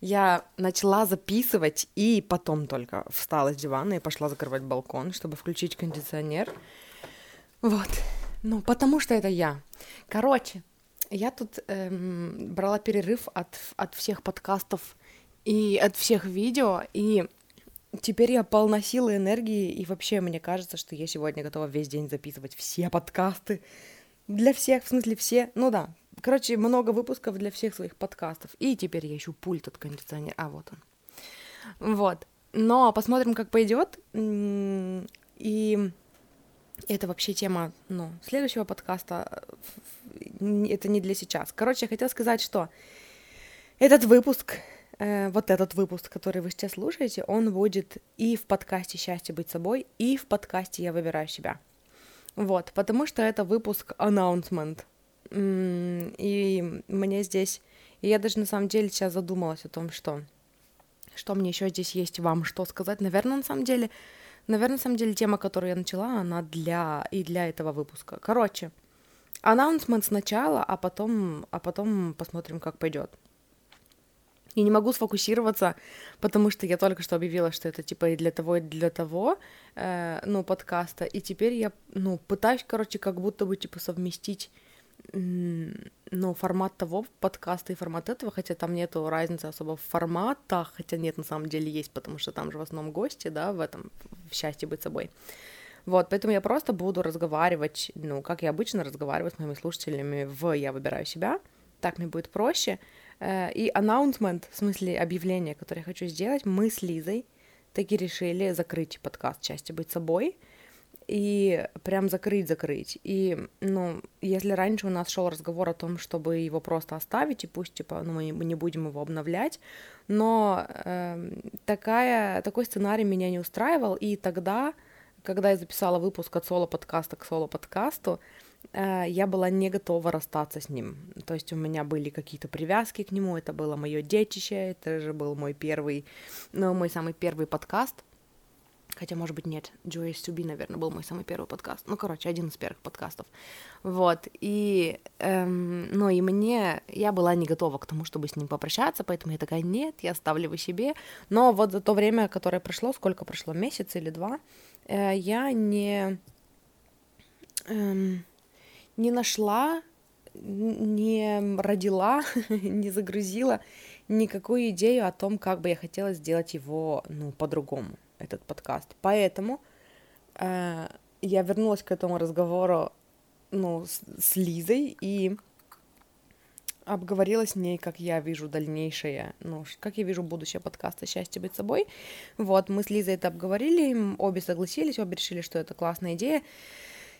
Я начала записывать и потом только встала с дивана и пошла закрывать балкон, чтобы включить кондиционер. Вот. Ну, потому что это я. Короче, я тут эм, брала перерыв от, от всех подкастов и от всех видео, и теперь я полна силы, энергии, и вообще мне кажется, что я сегодня готова весь день записывать все подкасты. Для всех, в смысле все, ну да, Короче, много выпусков для всех своих подкастов. И теперь я ищу пульт от кондиционера. А, вот он. Вот. Но посмотрим, как пойдет. И это вообще тема, ну, следующего подкаста. Это не для сейчас. Короче, я хотела сказать, что этот выпуск, э, вот этот выпуск, который вы сейчас слушаете, он будет и в подкасте «Счастье быть собой», и в подкасте «Я выбираю себя». Вот, потому что это выпуск announcement, и мне здесь... И я даже на самом деле сейчас задумалась о том, что... Что мне еще здесь есть вам что сказать. Наверное, на самом деле... Наверное, на самом деле тема, которую я начала, она для... И для этого выпуска. Короче, анонсмент сначала, а потом, а потом посмотрим, как пойдет. И не могу сфокусироваться, потому что я только что объявила, что это типа и для того, и для того, э, ну, подкаста. И теперь я, ну, пытаюсь, короче, как будто бы, типа, совместить ну, формат того подкаста и формат этого, хотя там нету разницы особо в форматах, хотя нет, на самом деле есть, потому что там же в основном гости, да, в этом, в счастье быть собой. Вот, поэтому я просто буду разговаривать, ну, как я обычно разговариваю с моими слушателями в «Я выбираю себя», так мне будет проще. Э, и announcement, в смысле объявление, которое я хочу сделать, мы с Лизой таки решили закрыть подкаст «Счастье быть собой», и прям закрыть-закрыть. И, ну, если раньше у нас шел разговор о том, чтобы его просто оставить, и пусть, типа, ну, мы не будем его обновлять, но э, такая, такой сценарий меня не устраивал, и тогда, когда я записала выпуск от соло-подкаста к соло-подкасту, э, я была не готова расстаться с ним. То есть у меня были какие-то привязки к нему, это было мое детище, это же был мой первый, ну, мой самый первый подкаст — Хотя, может быть, нет. Joyous to be, наверное, был мой самый первый подкаст. Ну, короче, один из первых подкастов. Вот. И, эм, ну, и мне... Я была не готова к тому, чтобы с ним попрощаться, поэтому я такая, нет, я оставлю его себе. Но вот за то время, которое прошло, сколько прошло, месяц или два, э, я не... Эм, не нашла, не родила, не загрузила никакую идею о том, как бы я хотела сделать его, ну, по-другому этот подкаст. Поэтому э, я вернулась к этому разговору, ну, с, с Лизой и обговорила с ней, как я вижу дальнейшее, ну, как я вижу будущее подкаста «Счастье быть собой». Вот, мы с Лизой это обговорили, обе согласились, обе решили, что это классная идея.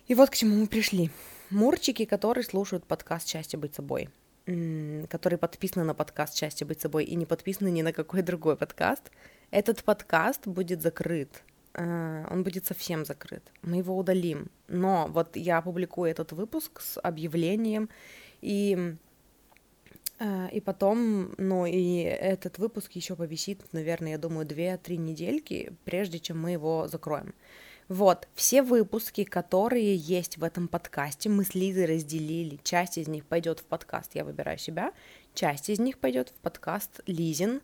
И вот к чему мы пришли. Мурчики, которые слушают подкаст «Счастье быть собой», которые подписаны на подкаст «Счастье быть собой» и не подписаны ни на какой другой подкаст — этот подкаст будет закрыт. Э, он будет совсем закрыт. Мы его удалим. Но вот я опубликую этот выпуск с объявлением и э, и потом, ну и этот выпуск еще повисит, наверное, я думаю, 2-3 недельки, прежде чем мы его закроем. Вот, все выпуски, которые есть в этом подкасте, мы с Лизой разделили. Часть из них пойдет в подкаст «Я выбираю себя», часть из них пойдет в подкаст «Лизин»,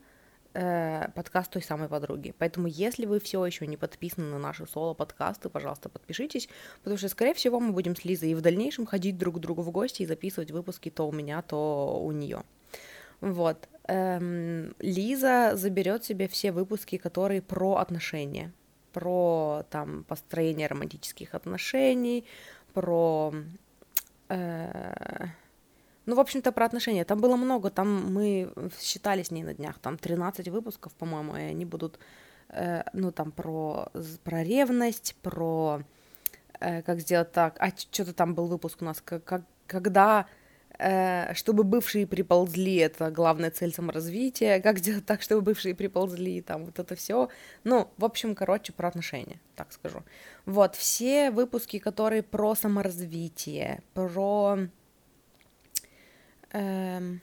э, подкаст той самой подруги. Поэтому, если вы все еще не подписаны на наши соло-подкасты, пожалуйста, подпишитесь, потому что, скорее всего, мы будем с Лизой и в дальнейшем ходить друг к другу в гости и записывать выпуски то у меня, то у нее. Вот. Эм, Лиза заберет себе все выпуски, которые про отношения, про там построение романтических отношений, про э, ну, в общем-то, про отношения. Там было много, там мы считали с ней на днях, там 13 выпусков, по-моему, и они будут, э, ну, там про, про ревность, про э, как сделать так, а что-то там был выпуск у нас, как, как, когда Э, чтобы бывшие приползли, это главная цель саморазвития, как сделать так, чтобы бывшие приползли, там вот это все. Ну, в общем, короче, про отношения, так скажу. Вот, все выпуски, которые про саморазвитие, про, эм,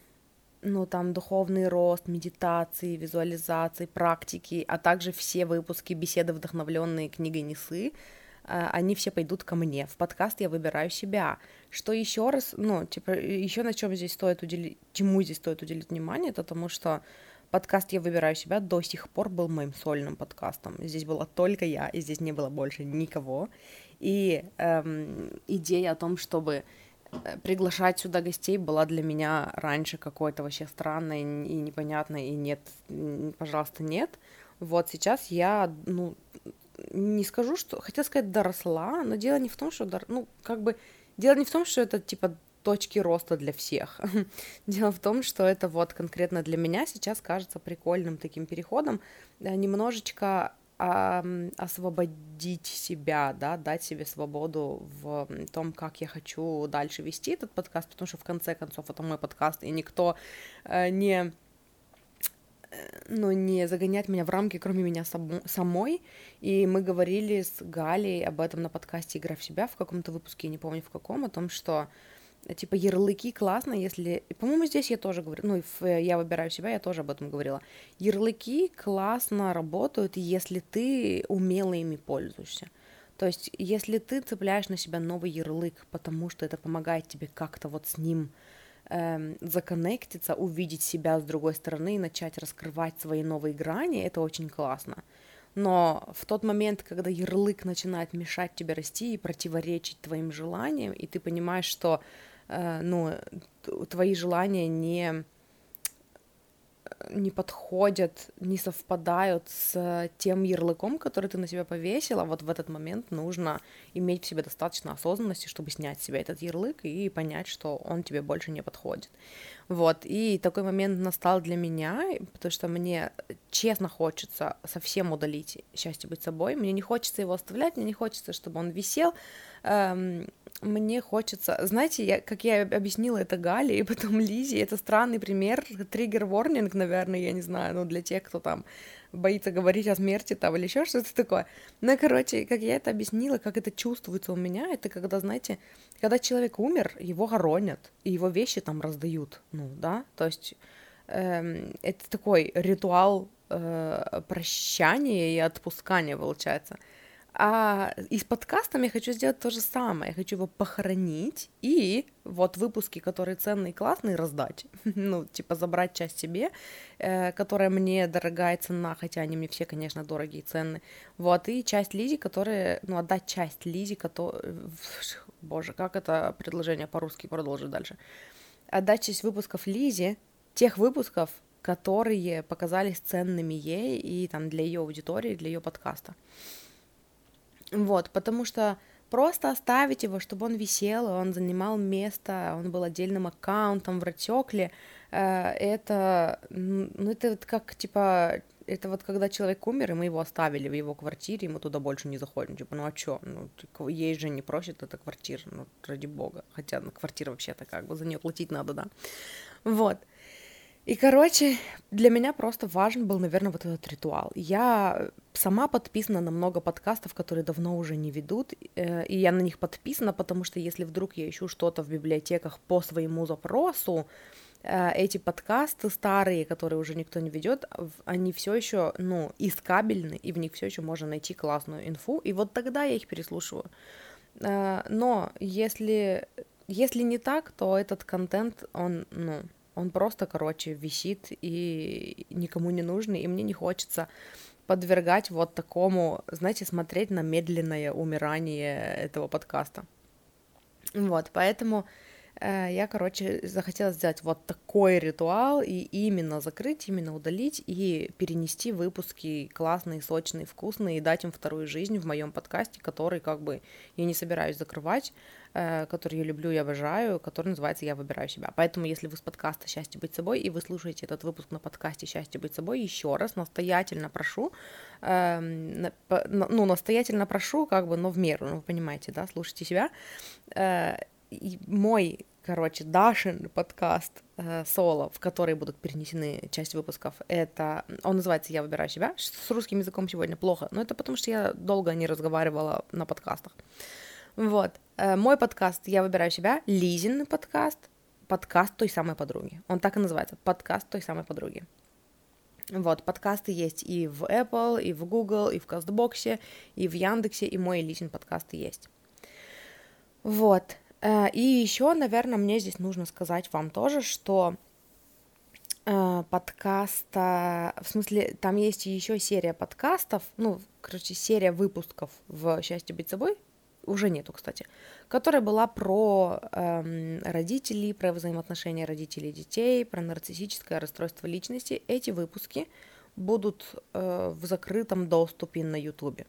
ну, там, духовный рост, медитации, визуализации, практики, а также все выпуски беседы, вдохновленные книгой Несы, э, они все пойдут ко мне. В подкаст я выбираю себя. Что еще раз, ну, типа, еще на чем здесь стоит уделить, чему здесь стоит уделить внимание, это тому, что подкаст «Я выбираю себя» до сих пор был моим сольным подкастом. Здесь была только я, и здесь не было больше никого. И эм, идея о том, чтобы приглашать сюда гостей была для меня раньше какой-то вообще странной и непонятной, и нет, пожалуйста, нет. Вот сейчас я, ну, не скажу, что, хотела сказать, доросла, но дело не в том, что, дор... ну, как бы Дело не в том, что это типа точки роста для всех. Дело в том, что это вот конкретно для меня сейчас кажется прикольным таким переходом э, немножечко освободить себя, да, дать себе свободу в том, как я хочу дальше вести этот подкаст, потому что в конце концов это мой подкаст, и никто э, не ну, не загонять меня в рамки, кроме меня самой. И мы говорили с Галей об этом на подкасте «Игра в себя» в каком-то выпуске, я не помню в каком, о том, что типа ярлыки классно, если... По-моему, здесь я тоже говорю, ну, в «Я выбираю себя» я тоже об этом говорила. Ярлыки классно работают, если ты умело ими пользуешься. То есть, если ты цепляешь на себя новый ярлык, потому что это помогает тебе как-то вот с ним эм, законнектиться, увидеть себя с другой стороны и начать раскрывать свои новые грани, это очень классно. Но в тот момент, когда ярлык начинает мешать тебе расти и противоречить твоим желаниям, и ты понимаешь, что э, ну, твои желания не не подходят, не совпадают с тем ярлыком, который ты на себя повесила, вот в этот момент нужно иметь в себе достаточно осознанности, чтобы снять с себя этот ярлык и понять, что он тебе больше не подходит. Вот, и такой момент настал для меня, потому что мне честно хочется совсем удалить счастье быть собой, мне не хочется его оставлять, мне не хочется, чтобы он висел, эм, мне хочется... Знаете, я, как я объяснила это Гале и потом Лизе, это странный пример, триггер-ворнинг, наверное, я не знаю, ну, для тех, кто там боится говорить о смерти там или еще что-то такое. Ну, короче, как я это объяснила, как это чувствуется у меня, это когда, знаете, когда человек умер, его хоронят, и его вещи там раздают, ну, да, то есть эм, это такой ритуал э, прощания и отпускания, получается. А и с подкастом я хочу сделать то же самое. Я хочу его похоронить и вот выпуски, которые ценные и классные, раздать. ну, типа забрать часть себе, э, которая мне дорогая цена, хотя они мне все, конечно, дорогие и ценные. Вот, и часть Лизи, которая, ну, отдать часть Лизи, которая... Боже, как это предложение по-русски продолжить дальше? Отдать часть выпусков Лизе, тех выпусков, которые показались ценными ей и там для ее аудитории, для ее подкаста. Вот, потому что просто оставить его, чтобы он висел, он занимал место, он был отдельным аккаунтом в Ратекле, э, это, ну, это вот как, типа, это вот когда человек умер, и мы его оставили в его квартире, и мы туда больше не заходим, типа, ну а чё, ну, ей же не просит эта квартира, ну, ради бога, хотя ну, квартира вообще-то как бы, за нее платить надо, да, вот, и, короче, для меня просто важен был, наверное, вот этот ритуал. Я сама подписана на много подкастов, которые давно уже не ведут, э, и я на них подписана, потому что если вдруг я ищу что-то в библиотеках по своему запросу, э, эти подкасты старые, которые уже никто не ведет, они все еще, ну, искабельны, и в них все еще можно найти классную инфу, и вот тогда я их переслушиваю. Э, но если, если не так, то этот контент, он, ну, он просто, короче, висит и никому не нужный, и мне не хочется подвергать вот такому, знаете, смотреть на медленное умирание этого подкаста. Вот, поэтому я, короче, захотела сделать вот такой ритуал и именно закрыть, именно удалить и перенести выпуски классные, сочные, вкусные и дать им вторую жизнь в моем подкасте, который как бы я не собираюсь закрывать, Э, который я люблю и обожаю, который называется «Я выбираю себя». Поэтому, если вы с подкаста «Счастье быть собой» и вы слушаете этот выпуск на подкасте «Счастье быть собой», еще раз настоятельно прошу, э, ну, настоятельно прошу, как бы, но в меру, ну, вы понимаете, да, слушайте себя. Мой короче, Дашин подкаст э, соло, в который будут перенесены часть выпусков, это, он называется «Я выбираю себя», с русским языком сегодня плохо, но это потому, что я долго не разговаривала на подкастах. Вот, э, мой подкаст «Я выбираю себя», Лизин подкаст, подкаст той самой подруги, он так и называется, подкаст той самой подруги. Вот, подкасты есть и в Apple, и в Google, и в Кастбоксе, и в Яндексе, и мой Лизин подкасты есть. Вот, и еще, наверное, мне здесь нужно сказать вам тоже, что э, подкаста, в смысле, там есть еще серия подкастов, ну, короче, серия выпусков в «Счастье быть собой», уже нету, кстати, которая была про эм, родителей, про взаимоотношения родителей и детей, про нарциссическое расстройство личности. Эти выпуски будут э, в закрытом доступе на Ютубе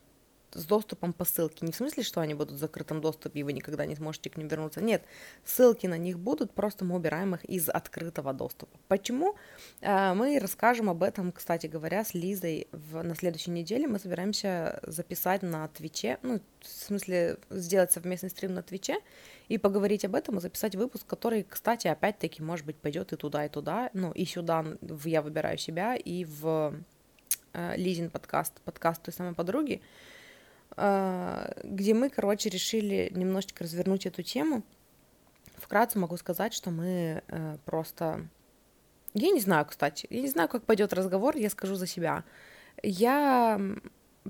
с доступом по ссылке. Не в смысле, что они будут в закрытом доступе, и вы никогда не сможете к ним вернуться. Нет, ссылки на них будут, просто мы убираем их из открытого доступа. Почему? А, мы расскажем об этом, кстати говоря, с Лизой в, на следующей неделе. Мы собираемся записать на Твиче, ну, в смысле, сделать совместный стрим на Твиче и поговорить об этом и записать выпуск, который, кстати, опять-таки, может быть, пойдет и туда, и туда, ну, и сюда, в «Я выбираю себя», и в э, Лизин подкаст, подкаст той самой подруги, где мы, короче, решили немножечко развернуть эту тему. Вкратце могу сказать, что мы э, просто... Я не знаю, кстати, я не знаю, как пойдет разговор, я скажу за себя. Я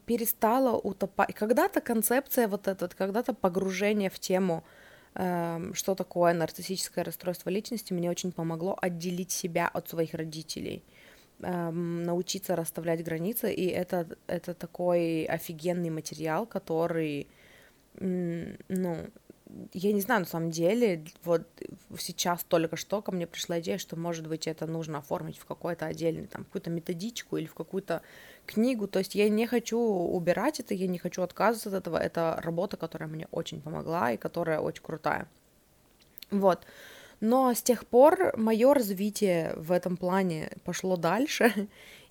перестала утопать. Когда-то концепция вот эта, когда-то погружение в тему, э, что такое нарциссическое расстройство личности, мне очень помогло отделить себя от своих родителей эм, научиться расставлять границы, и это, это такой офигенный материал, который, ну, я не знаю, на самом деле, вот сейчас только что ко мне пришла идея, что, может быть, это нужно оформить в какой-то отдельный, там, какую-то методичку или в какую-то книгу, то есть я не хочу убирать это, я не хочу отказываться от этого, это работа, которая мне очень помогла и которая очень крутая. Вот. Но с тех пор мое развитие в этом плане пошло дальше,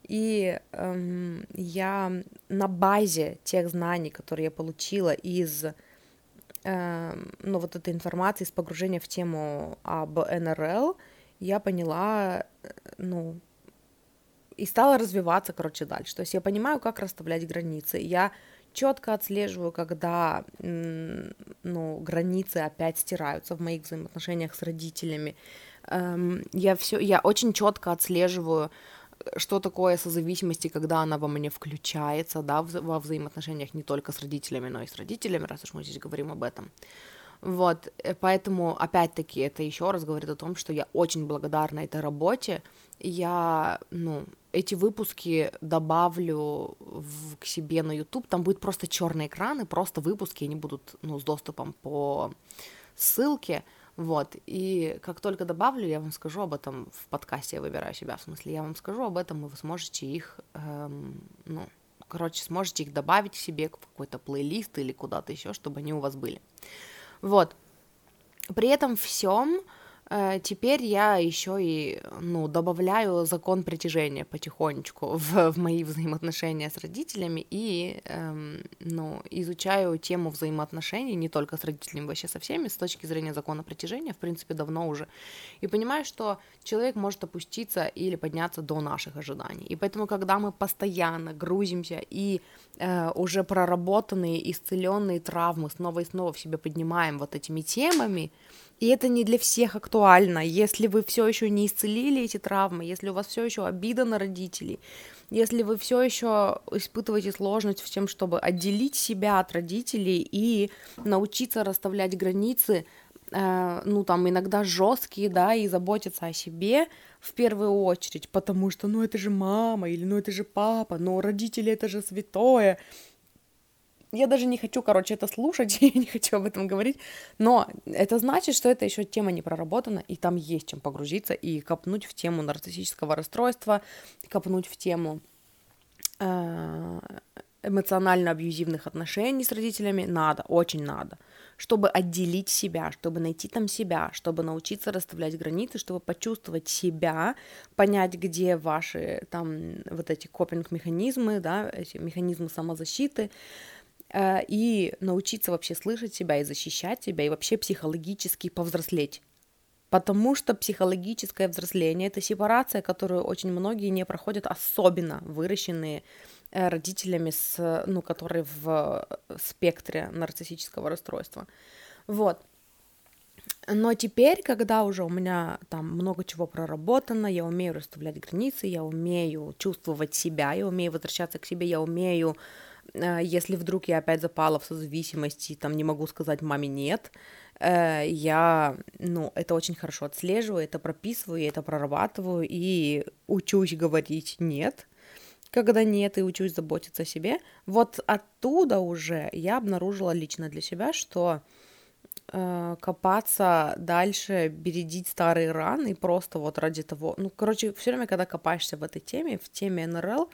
и эм, я на базе тех знаний, которые я получила из э, ну, вот этой информации, из погружения в тему об НРЛ, я поняла, э, ну, и стала развиваться, короче, дальше. То есть я понимаю, как расставлять границы. Я четко отслеживаю, когда ну, границы опять стираются в моих взаимоотношениях с родителями. Эм, я все, я очень четко отслеживаю, что такое созависимость и когда она во мне включается, да, во взаимоотношениях не только с родителями, но и с родителями, раз уж мы здесь говорим об этом. Вот, э, поэтому, опять-таки, это еще раз говорит о том, что я очень благодарна этой работе, я, ну, эти выпуски добавлю в, к себе на YouTube, там будет просто черный экран, и просто выпуски, они будут, ну, с доступом по ссылке, вот, и как только добавлю, я вам скажу об этом в подкасте «Я выбираю себя», в смысле, я вам скажу об этом, и вы сможете их, эм, ну, короче, сможете их добавить себе в какой-то плейлист или куда-то еще, чтобы они у вас были. Вот. При этом всем теперь я еще и, ну, добавляю закон притяжения потихонечку в, в мои взаимоотношения с родителями и, эм, ну, изучаю тему взаимоотношений не только с родителями, вообще со всеми, с точки зрения закона притяжения, в принципе, давно уже. И понимаю, что человек может опуститься или подняться до наших ожиданий. И поэтому, когда мы постоянно грузимся и э, уже проработанные, исцеленные травмы снова и снова в себе поднимаем вот этими темами, и это не для всех актуально. Если вы все еще не исцелили эти травмы, если у вас все еще обида на родителей, если вы все еще испытываете сложность в тем, чтобы отделить себя от родителей и научиться расставлять границы, э, ну там иногда жесткие, да, и заботиться о себе в первую очередь, потому что, ну это же мама или ну это же папа, но родители это же святое, я даже не хочу, короче, это слушать, я не хочу об этом говорить, но это значит, что эта еще тема не проработана, и там есть чем погрузиться и копнуть в тему нарциссического расстройства, копнуть в тему э, эмоционально-абьюзивных отношений с родителями. Надо, очень надо, чтобы отделить себя, чтобы найти там себя, чтобы научиться расставлять границы, чтобы почувствовать себя, понять, где ваши там вот эти копинг-механизмы, да, эти механизмы самозащиты, и научиться вообще слышать себя и защищать себя, и вообще психологически повзрослеть. Потому что психологическое взросление — это сепарация, которую очень многие не проходят, особенно выращенные э, родителями, с, ну, которые в спектре нарциссического расстройства. Вот. Но теперь, когда уже у меня там много чего проработано, я умею расставлять границы, я умею чувствовать себя, я умею возвращаться к себе, я умею, э, если вдруг я опять запала в созависимости, там не могу сказать маме нет, э, я, ну, это очень хорошо отслеживаю, это прописываю, это прорабатываю и учусь говорить нет, когда нет, и учусь заботиться о себе. Вот оттуда уже я обнаружила лично для себя, что э, копаться дальше, бередить старые раны просто вот ради того, ну, короче, все время, когда копаешься в этой теме, в теме НРЛ,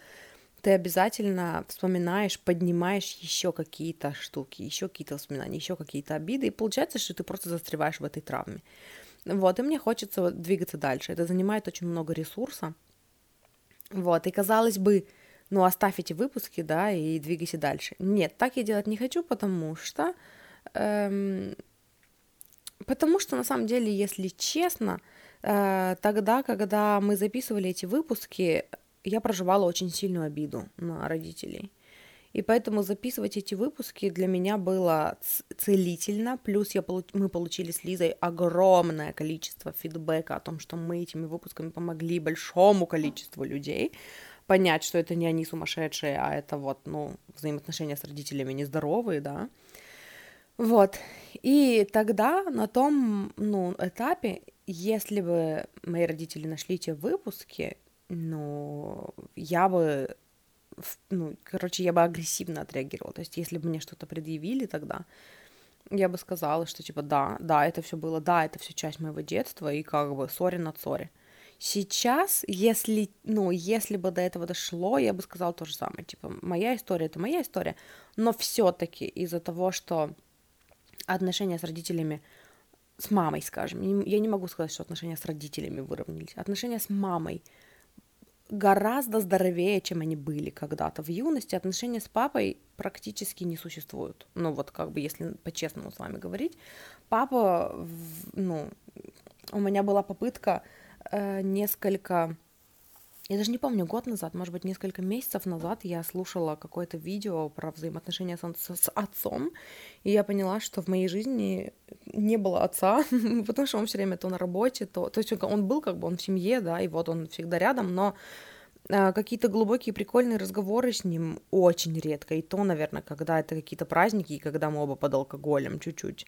ты обязательно вспоминаешь, поднимаешь еще какие-то штуки, еще какие-то воспоминания, еще какие-то обиды, и получается, что ты просто застреваешь в этой травме. Вот, и мне хочется двигаться дальше. Это занимает очень много ресурса. Вот, и казалось бы, ну, оставь эти выпуски, да, и двигайся дальше. Нет, так я делать не хочу, потому что эм, Потому что, на самом деле, если честно, э, тогда, когда мы записывали эти выпуски, я проживала очень сильную обиду на родителей. И поэтому записывать эти выпуски для меня было целительно. Плюс я, мы получили с Лизой огромное количество фидбэка о том, что мы этими выпусками помогли большому количеству людей понять, что это не они сумасшедшие, а это вот, ну, взаимоотношения с родителями нездоровые, да. Вот. И тогда на том, ну, этапе, если бы мои родители нашли те выпуски, ну, я бы, ну, короче, я бы агрессивно отреагировала. То есть, если бы мне что-то предъявили тогда, я бы сказала, что, типа, да, да, это все было, да, это все часть моего детства, и как бы сори на сори. Сейчас, если, ну, если бы до этого дошло, я бы сказала то же самое. Типа, моя история — это моя история, но все таки из-за того, что отношения с родителями, с мамой, скажем, я не могу сказать, что отношения с родителями выровнялись, отношения с мамой гораздо здоровее, чем они были когда-то в юности. Отношения с папой практически не существуют. Ну вот как бы, если по-честному с вами говорить, папа, ну, у меня была попытка э, несколько я даже не помню, год назад, может быть, несколько месяцев назад я слушала какое-то видео про взаимоотношения с, с, отцом, и я поняла, что в моей жизни не было отца, потому что он все время то на работе, то... То есть он был как бы, он в семье, да, и вот он всегда рядом, но э, какие-то глубокие прикольные разговоры с ним очень редко, и то, наверное, когда это какие-то праздники, и когда мы оба под алкоголем чуть-чуть,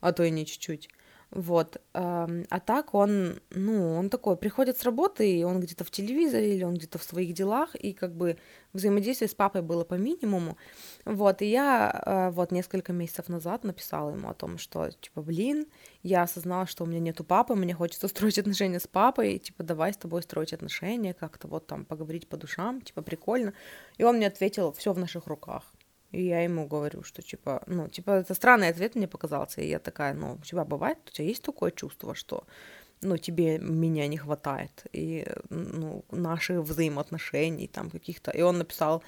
а то и не чуть-чуть. Вот. А так он, ну, он такой, приходит с работы, и он где-то в телевизоре, или он где-то в своих делах, и как бы взаимодействие с папой было по минимуму. Вот, и я а, вот несколько месяцев назад написала ему о том, что, типа, блин, я осознала, что у меня нету папы, мне хочется строить отношения с папой, типа, давай с тобой строить отношения, как-то вот там поговорить по душам, типа, прикольно. И он мне ответил, все в наших руках. И я ему говорю, что, типа, ну, типа, это странный ответ мне показался. И я такая, ну, у тебя бывает, у тебя есть такое чувство, что, ну, тебе меня не хватает, и, ну, наших взаимоотношений там каких-то. И он написал,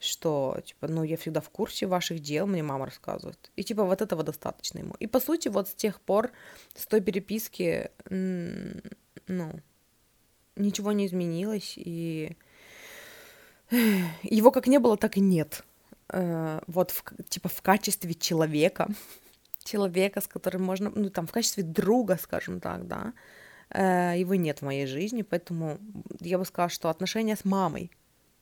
что, типа, ну, я всегда в курсе ваших дел, мне мама рассказывает. И, типа, вот этого достаточно ему. И, по сути, вот с тех пор, с той переписки, ну, ничего не изменилось, и его как не было, так и нет э, вот в, типа в качестве человека, человека, с которым можно, ну там в качестве друга, скажем так, да, э, его нет в моей жизни, поэтому я бы сказала, что отношения с мамой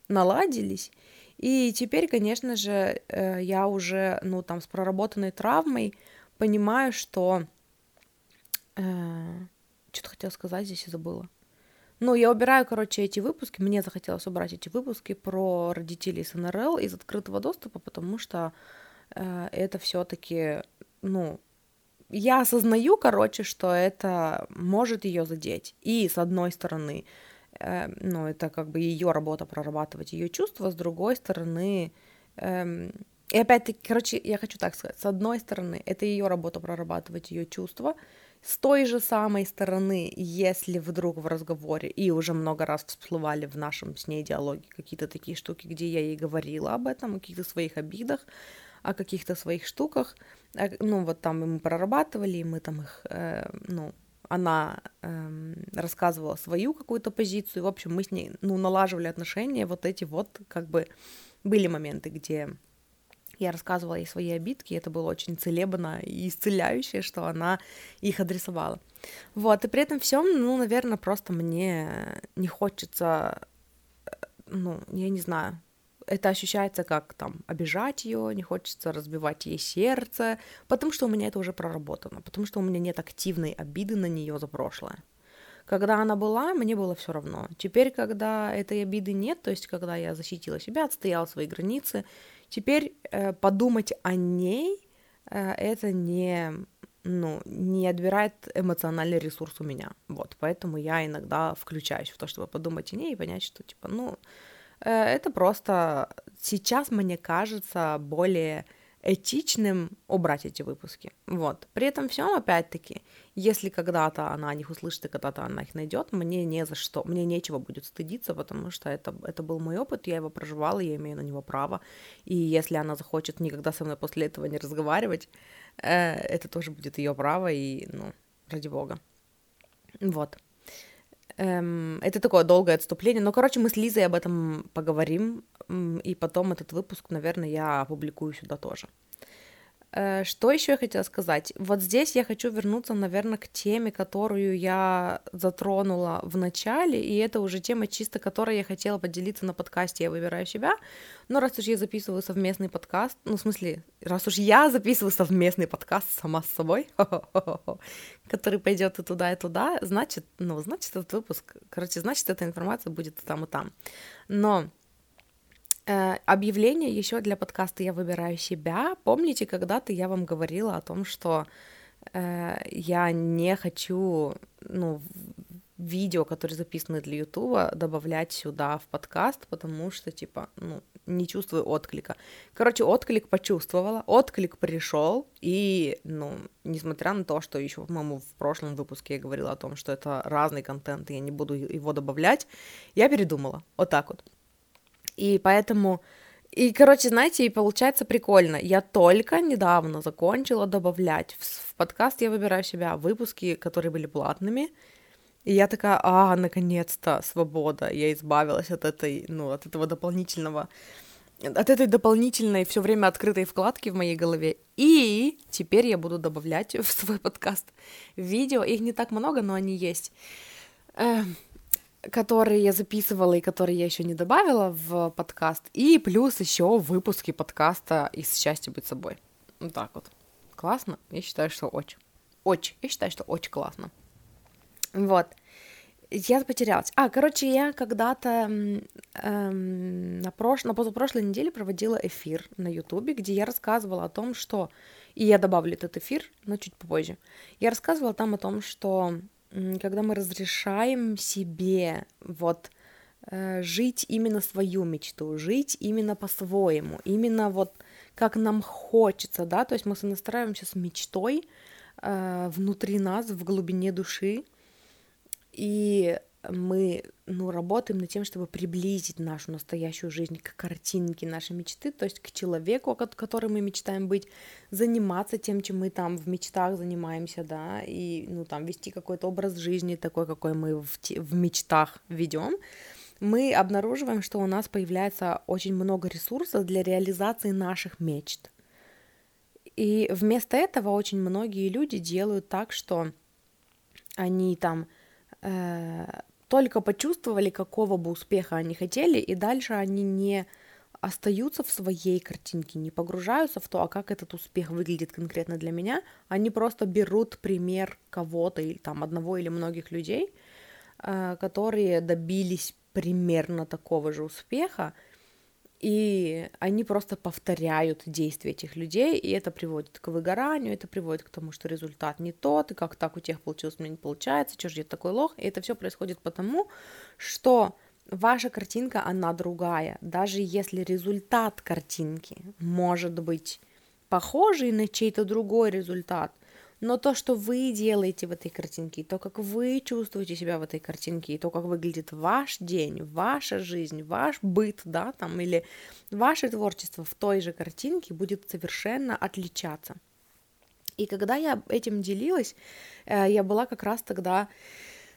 наладились, и теперь, конечно же, э, я уже, ну там с проработанной травмой понимаю, что э, что-то хотела сказать здесь и забыла. Ну, я убираю, короче, эти выпуски. Мне захотелось убрать эти выпуски про родителей с НРЛ из открытого доступа, потому что э, это все-таки, ну, я осознаю, короче, что это может ее задеть. И с одной стороны, э, ну, это как бы ее работа прорабатывать ее чувства, с другой стороны, э, и опять-таки, короче, я хочу так сказать, с одной стороны, это ее работа прорабатывать ее чувства, с той же самой стороны, если вдруг в разговоре, и уже много раз всплывали в нашем с ней диалоге какие-то такие штуки, где я ей говорила об этом, о каких-то своих обидах, о каких-то своих штуках, ну вот там мы прорабатывали, и мы там их, э, ну, она эм, рассказывала свою какую-то позицию, в общем, мы с ней, ну, налаживали отношения, вот эти вот, как бы, были моменты, где я рассказывала ей свои обидки, и это было очень целебно и исцеляющее, что она их адресовала. Вот, и при этом всем, ну, наверное, просто мне не хочется, э, ну, я не знаю, это ощущается как там обижать ее, не хочется разбивать ей сердце, потому что у меня это уже проработано, потому что у меня нет активной обиды на нее за прошлое. Когда она была, мне было все равно. Теперь, когда этой обиды нет, то есть когда я защитила себя, отстояла свои границы, теперь э, подумать о ней э, это не ну, не отбирает эмоциональный ресурс у меня. Вот, поэтому я иногда включаюсь в то, чтобы подумать о ней и понять, что, типа, ну, Э, это просто сейчас, мне кажется, более этичным убрать эти выпуски. Вот. При этом всем, опять-таки, если когда-то она о них услышит и когда-то она их найдет, мне не за что, мне нечего будет стыдиться, потому что это, это был мой опыт, я его проживала, я имею на него право. И если она захочет никогда со мной после этого не разговаривать, э, это тоже будет ее право, и, ну, ради бога. Вот. Эм, это такое долгое отступление. Но, короче, мы с Лизой об этом поговорим. И потом этот выпуск, наверное, я опубликую сюда тоже. Э, что еще я хотела сказать? Вот здесь я хочу вернуться, наверное, к теме, которую я затронула в начале, и это уже тема чисто, которой я хотела поделиться на подкасте «Я выбираю себя». Но раз уж я записываю совместный подкаст, ну, в смысле, раз уж я записываю совместный подкаст сама с собой, который пойдет и туда, и туда, значит, ну, значит, этот выпуск, короче, значит, эта информация будет там, и там. Но объявление еще для подкаста «Я выбираю себя». Помните, когда-то я вам говорила о том, что э, я не хочу, ну, видео, которые записаны для Ютуба, добавлять сюда в подкаст, потому что, типа, ну, не чувствую отклика. Короче, отклик почувствовала, отклик пришел, и, ну, несмотря на то, что еще, по-моему, в прошлом выпуске я говорила о том, что это разный контент, и я не буду его добавлять, я передумала. Вот так вот. И поэтому... И, короче, знаете, и получается прикольно. Я только недавно закончила добавлять в, в подкаст «Я выбираю себя» выпуски, которые были платными. И я такая, а, наконец-то, свобода. Я избавилась от этой, ну, от этого дополнительного от этой дополнительной все время открытой вкладки в моей голове. И теперь я буду добавлять в свой подкаст видео. Их не так много, но они есть. Которые я записывала и которые я еще не добавила в подкаст, и плюс еще выпуски подкаста из счастья быть собой. Вот так вот. Классно? Я считаю, что очень. Очень. Я считаю, что очень классно. Вот. Я потерялась. А, короче, я когда-то эм, на, прош... на позапрошлой неделе проводила эфир на Ютубе, где я рассказывала о том, что... И я добавлю этот эфир, но чуть попозже. Я рассказывала там о том, что когда мы разрешаем себе вот э, жить именно свою мечту, жить именно по-своему, именно вот как нам хочется, да, то есть мы сонастраиваемся с мечтой э, внутри нас, в глубине души, и мы ну, работаем над тем, чтобы приблизить нашу настоящую жизнь к картинке нашей мечты, то есть к человеку, который мы мечтаем быть, заниматься тем, чем мы там в мечтах занимаемся, да, и, ну, там, вести какой-то образ жизни такой, какой мы в, в мечтах ведем, мы обнаруживаем, что у нас появляется очень много ресурсов для реализации наших мечт. И вместо этого очень многие люди делают так, что они там э, только почувствовали, какого бы успеха они хотели, и дальше они не остаются в своей картинке, не погружаются в то, а как этот успех выглядит конкретно для меня, они просто берут пример кого-то или там одного или многих людей, э, которые добились примерно такого же успеха, и они просто повторяют действия этих людей, и это приводит к выгоранию, это приводит к тому, что результат не тот, и как так у тех получилось, у меня не получается, что же я такой лох, и это все происходит потому, что ваша картинка, она другая, даже если результат картинки может быть похожий на чей-то другой результат – но то, что вы делаете в этой картинке, то, как вы чувствуете себя в этой картинке, и то, как выглядит ваш день, ваша жизнь, ваш быт, да, там, или ваше творчество в той же картинке будет совершенно отличаться. И когда я этим делилась, э, я была как раз тогда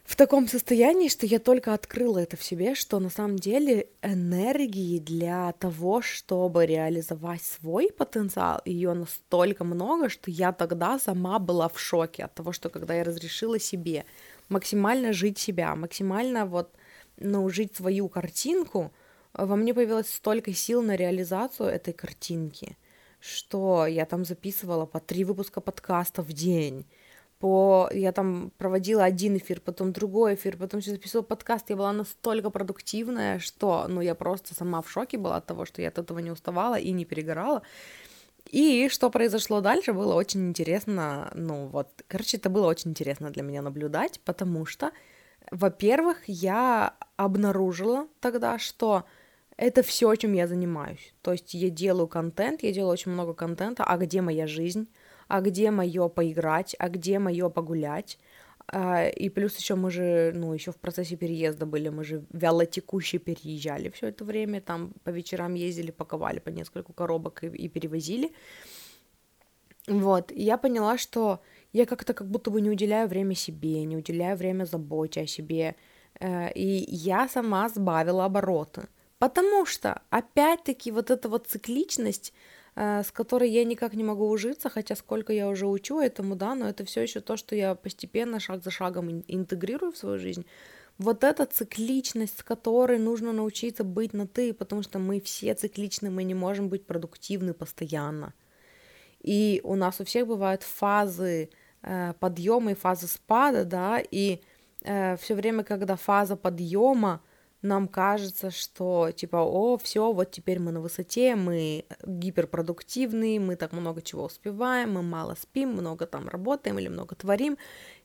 в таком состоянии, что я только открыла это в себе, что на самом деле энергии для того, чтобы реализовать свой потенциал, ее настолько много, что я тогда сама была в шоке от того, что когда я разрешила себе максимально жить себя, максимально вот, ну, жить свою картинку, во мне появилось столько сил на реализацию этой картинки, что я там записывала по три выпуска подкаста в день, по... Я там проводила один эфир, потом другой эфир, потом еще записывала подкаст. Я была настолько продуктивная, что, ну, я просто сама в шоке была от того, что я от этого не уставала и не перегорала. И что произошло дальше, было очень интересно. Ну, вот, короче, это было очень интересно для меня наблюдать, потому что, во-первых, я обнаружила тогда, что это все, чем я занимаюсь. То есть я делаю контент, я делаю очень много контента, а где моя жизнь? А где мое поиграть, а где мое погулять. А, и плюс еще мы же, ну, еще в процессе переезда были, мы же вяло текуще переезжали все это время, там по вечерам ездили, паковали по несколько коробок и, и перевозили. Вот, и я поняла, что я как-то как будто бы не уделяю время себе, не уделяю время заботе о себе, э, и я сама сбавила обороты. Потому что, опять-таки, вот эта вот цикличность, с которой я никак не могу ужиться, хотя сколько я уже учу этому, да, но это все еще то, что я постепенно, шаг за шагом интегрирую в свою жизнь. Вот эта цикличность, с которой нужно научиться быть на ты, потому что мы все цикличны, мы не можем быть продуктивны постоянно. И у нас у всех бывают фазы э, подъема и фазы спада, да, и э, все время, когда фаза подъема, нам кажется, что типа, о, все, вот теперь мы на высоте, мы гиперпродуктивные, мы так много чего успеваем, мы мало спим, много там работаем или много творим,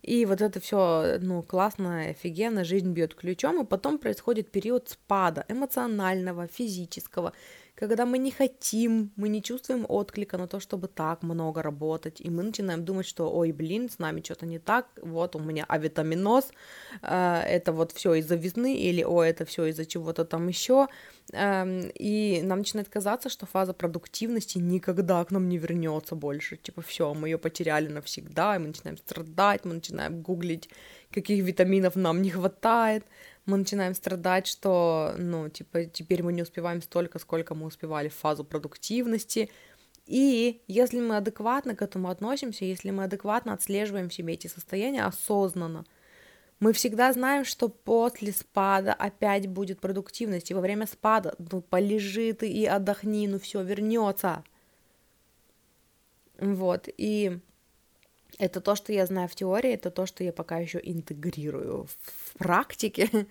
и вот это все, ну, классно, офигенно, жизнь бьет ключом, и потом происходит период спада эмоционального, физического, когда мы не хотим, мы не чувствуем отклика на то, чтобы так много работать, и мы начинаем думать, что, ой, блин, с нами что-то не так, вот у меня авитаминоз, э, это вот все из-за весны, или, о, это все из-за чего-то там еще, э, эм, и нам начинает казаться, что фаза продуктивности никогда к нам не вернется больше, типа, все, мы ее потеряли навсегда, и мы начинаем страдать, мы начинаем гуглить, каких витаминов нам не хватает, мы начинаем страдать, что, ну, типа, теперь мы не успеваем столько, сколько мы успевали в фазу продуктивности. И если мы адекватно к этому относимся, если мы адекватно отслеживаем в себе эти состояния осознанно, мы всегда знаем, что после спада опять будет продуктивность, и во время спада, ну, полежи ты и отдохни, ну, все вернется. Вот, и это то, что я знаю в теории, это то, что я пока еще интегрирую в практике.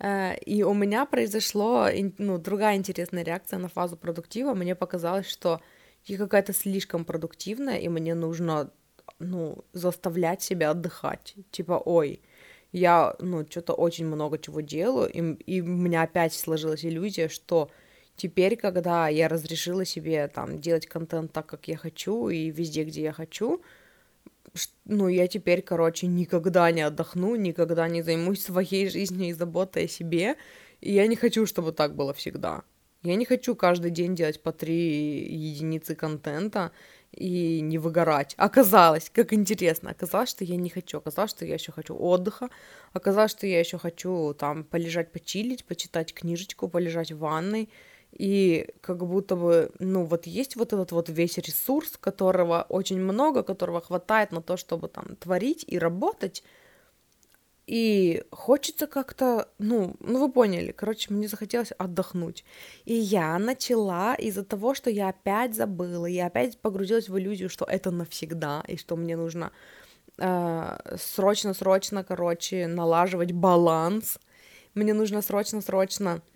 Э, и у меня произошло, ну, другая интересная реакция на фазу продуктива. Мне показалось, что я какая-то слишком продуктивная, и мне нужно, ну, заставлять себя отдыхать. Типа, ой, я, ну, что-то очень много чего делаю, и, и у меня опять сложилась иллюзия, что теперь, когда я разрешила себе там делать контент так, как я хочу, и везде, где я хочу, ну, я теперь, короче, никогда не отдохну, никогда не займусь своей жизнью и заботой о себе, и я не хочу, чтобы так было всегда. Я не хочу каждый день делать по три единицы контента и не выгорать. Оказалось, как интересно, оказалось, что я не хочу, оказалось, что я еще хочу отдыха, оказалось, что я еще хочу там полежать, почилить, почитать книжечку, полежать в ванной, и как будто бы, ну, вот есть вот этот вот весь ресурс, которого очень много, которого хватает на то, чтобы там творить и работать, и хочется как-то, ну, ну вы поняли, короче, мне захотелось отдохнуть. И я начала из-за того, что я опять забыла, я опять погрузилась в иллюзию, что это навсегда, и что мне нужно э, срочно-срочно, короче, налаживать баланс. Мне нужно срочно-срочно Э,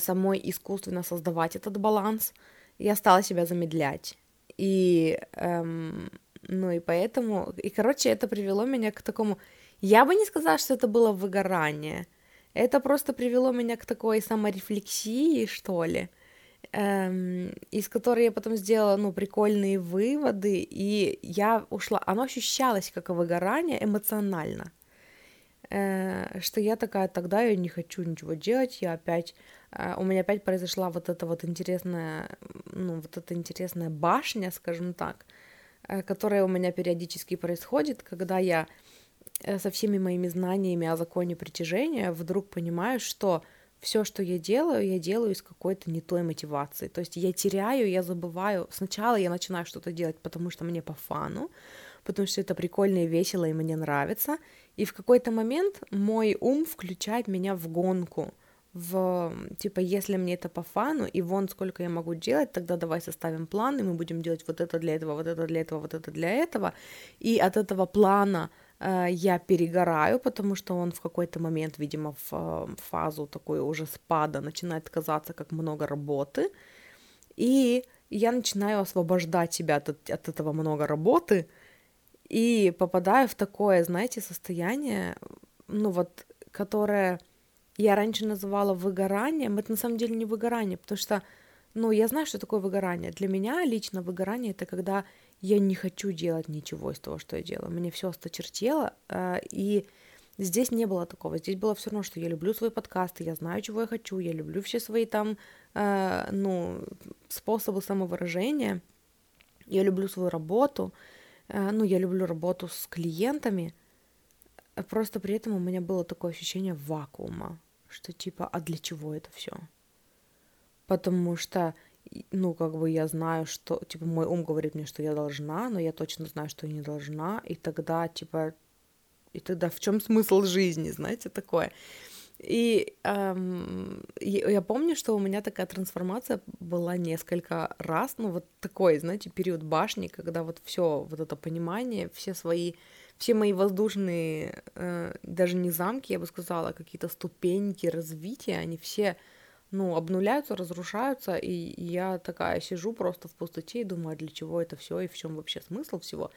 самой искусственно создавать этот баланс, я стала себя замедлять. И, эм, ну и поэтому, и, короче, это привело меня к такому, я бы не сказала, что это было выгорание, это просто привело меня к такой саморефлексии, что ли, эм, из которой я потом сделала, ну, прикольные выводы, и я ушла, оно ощущалось как выгорание эмоционально, э, что я такая, тогда я не хочу ничего делать, я опять а, у меня опять произошла вот эта вот интересная, ну, вот эта интересная башня, скажем так, э, которое у меня периодически происходит, когда я э, со всеми моими знаниями о законе притяжения вдруг понимаю, что все, что я делаю, я делаю из какой-то не той мотивации. То есть я теряю, я забываю. Сначала я начинаю что-то делать, потому что мне по фану, потому что это прикольно и весело, и мне нравится. И в какой-то момент мой ум включает меня в гонку — в, типа, если мне это по фану, и вон сколько я могу делать, тогда давай составим план, и мы будем делать вот это для этого, вот это для этого, вот это для этого, и от этого плана э, я перегораю, потому что он в какой-то момент, видимо, в э, фазу такой уже спада начинает казаться как много работы, и я начинаю освобождать себя от, от этого много работы, и попадаю в такое, знаете, состояние, ну вот, которое я раньше называла выгоранием, это на самом деле не выгорание, потому что, ну, я знаю, что такое выгорание. Для меня лично выгорание — это когда я не хочу делать ничего из того, что я делаю. Мне все осточертело, э, и здесь не было такого. Здесь было все равно, что я люблю свои подкасты, я знаю, чего я хочу, я люблю все свои там, э, ну, способы самовыражения, я люблю свою работу, ну, я люблю работу с клиентами, просто при этом у меня было такое ощущение вакуума что типа, а для чего это все? Потому что, ну, как бы я знаю, что, типа, мой ум говорит мне, что я должна, но я точно знаю, что я не должна, и тогда, типа, и тогда в чем смысл жизни, знаете, такое. И эм, я помню, что у меня такая трансформация была несколько раз, ну вот такой, знаете, период башни, когда вот все вот это понимание, все свои все мои воздушные, э, даже не замки, я бы сказала, а какие-то ступеньки развития, они все, ну, обнуляются, разрушаются, и я такая сижу просто в пустоте и думаю, а для чего это все и в чем вообще смысл всего.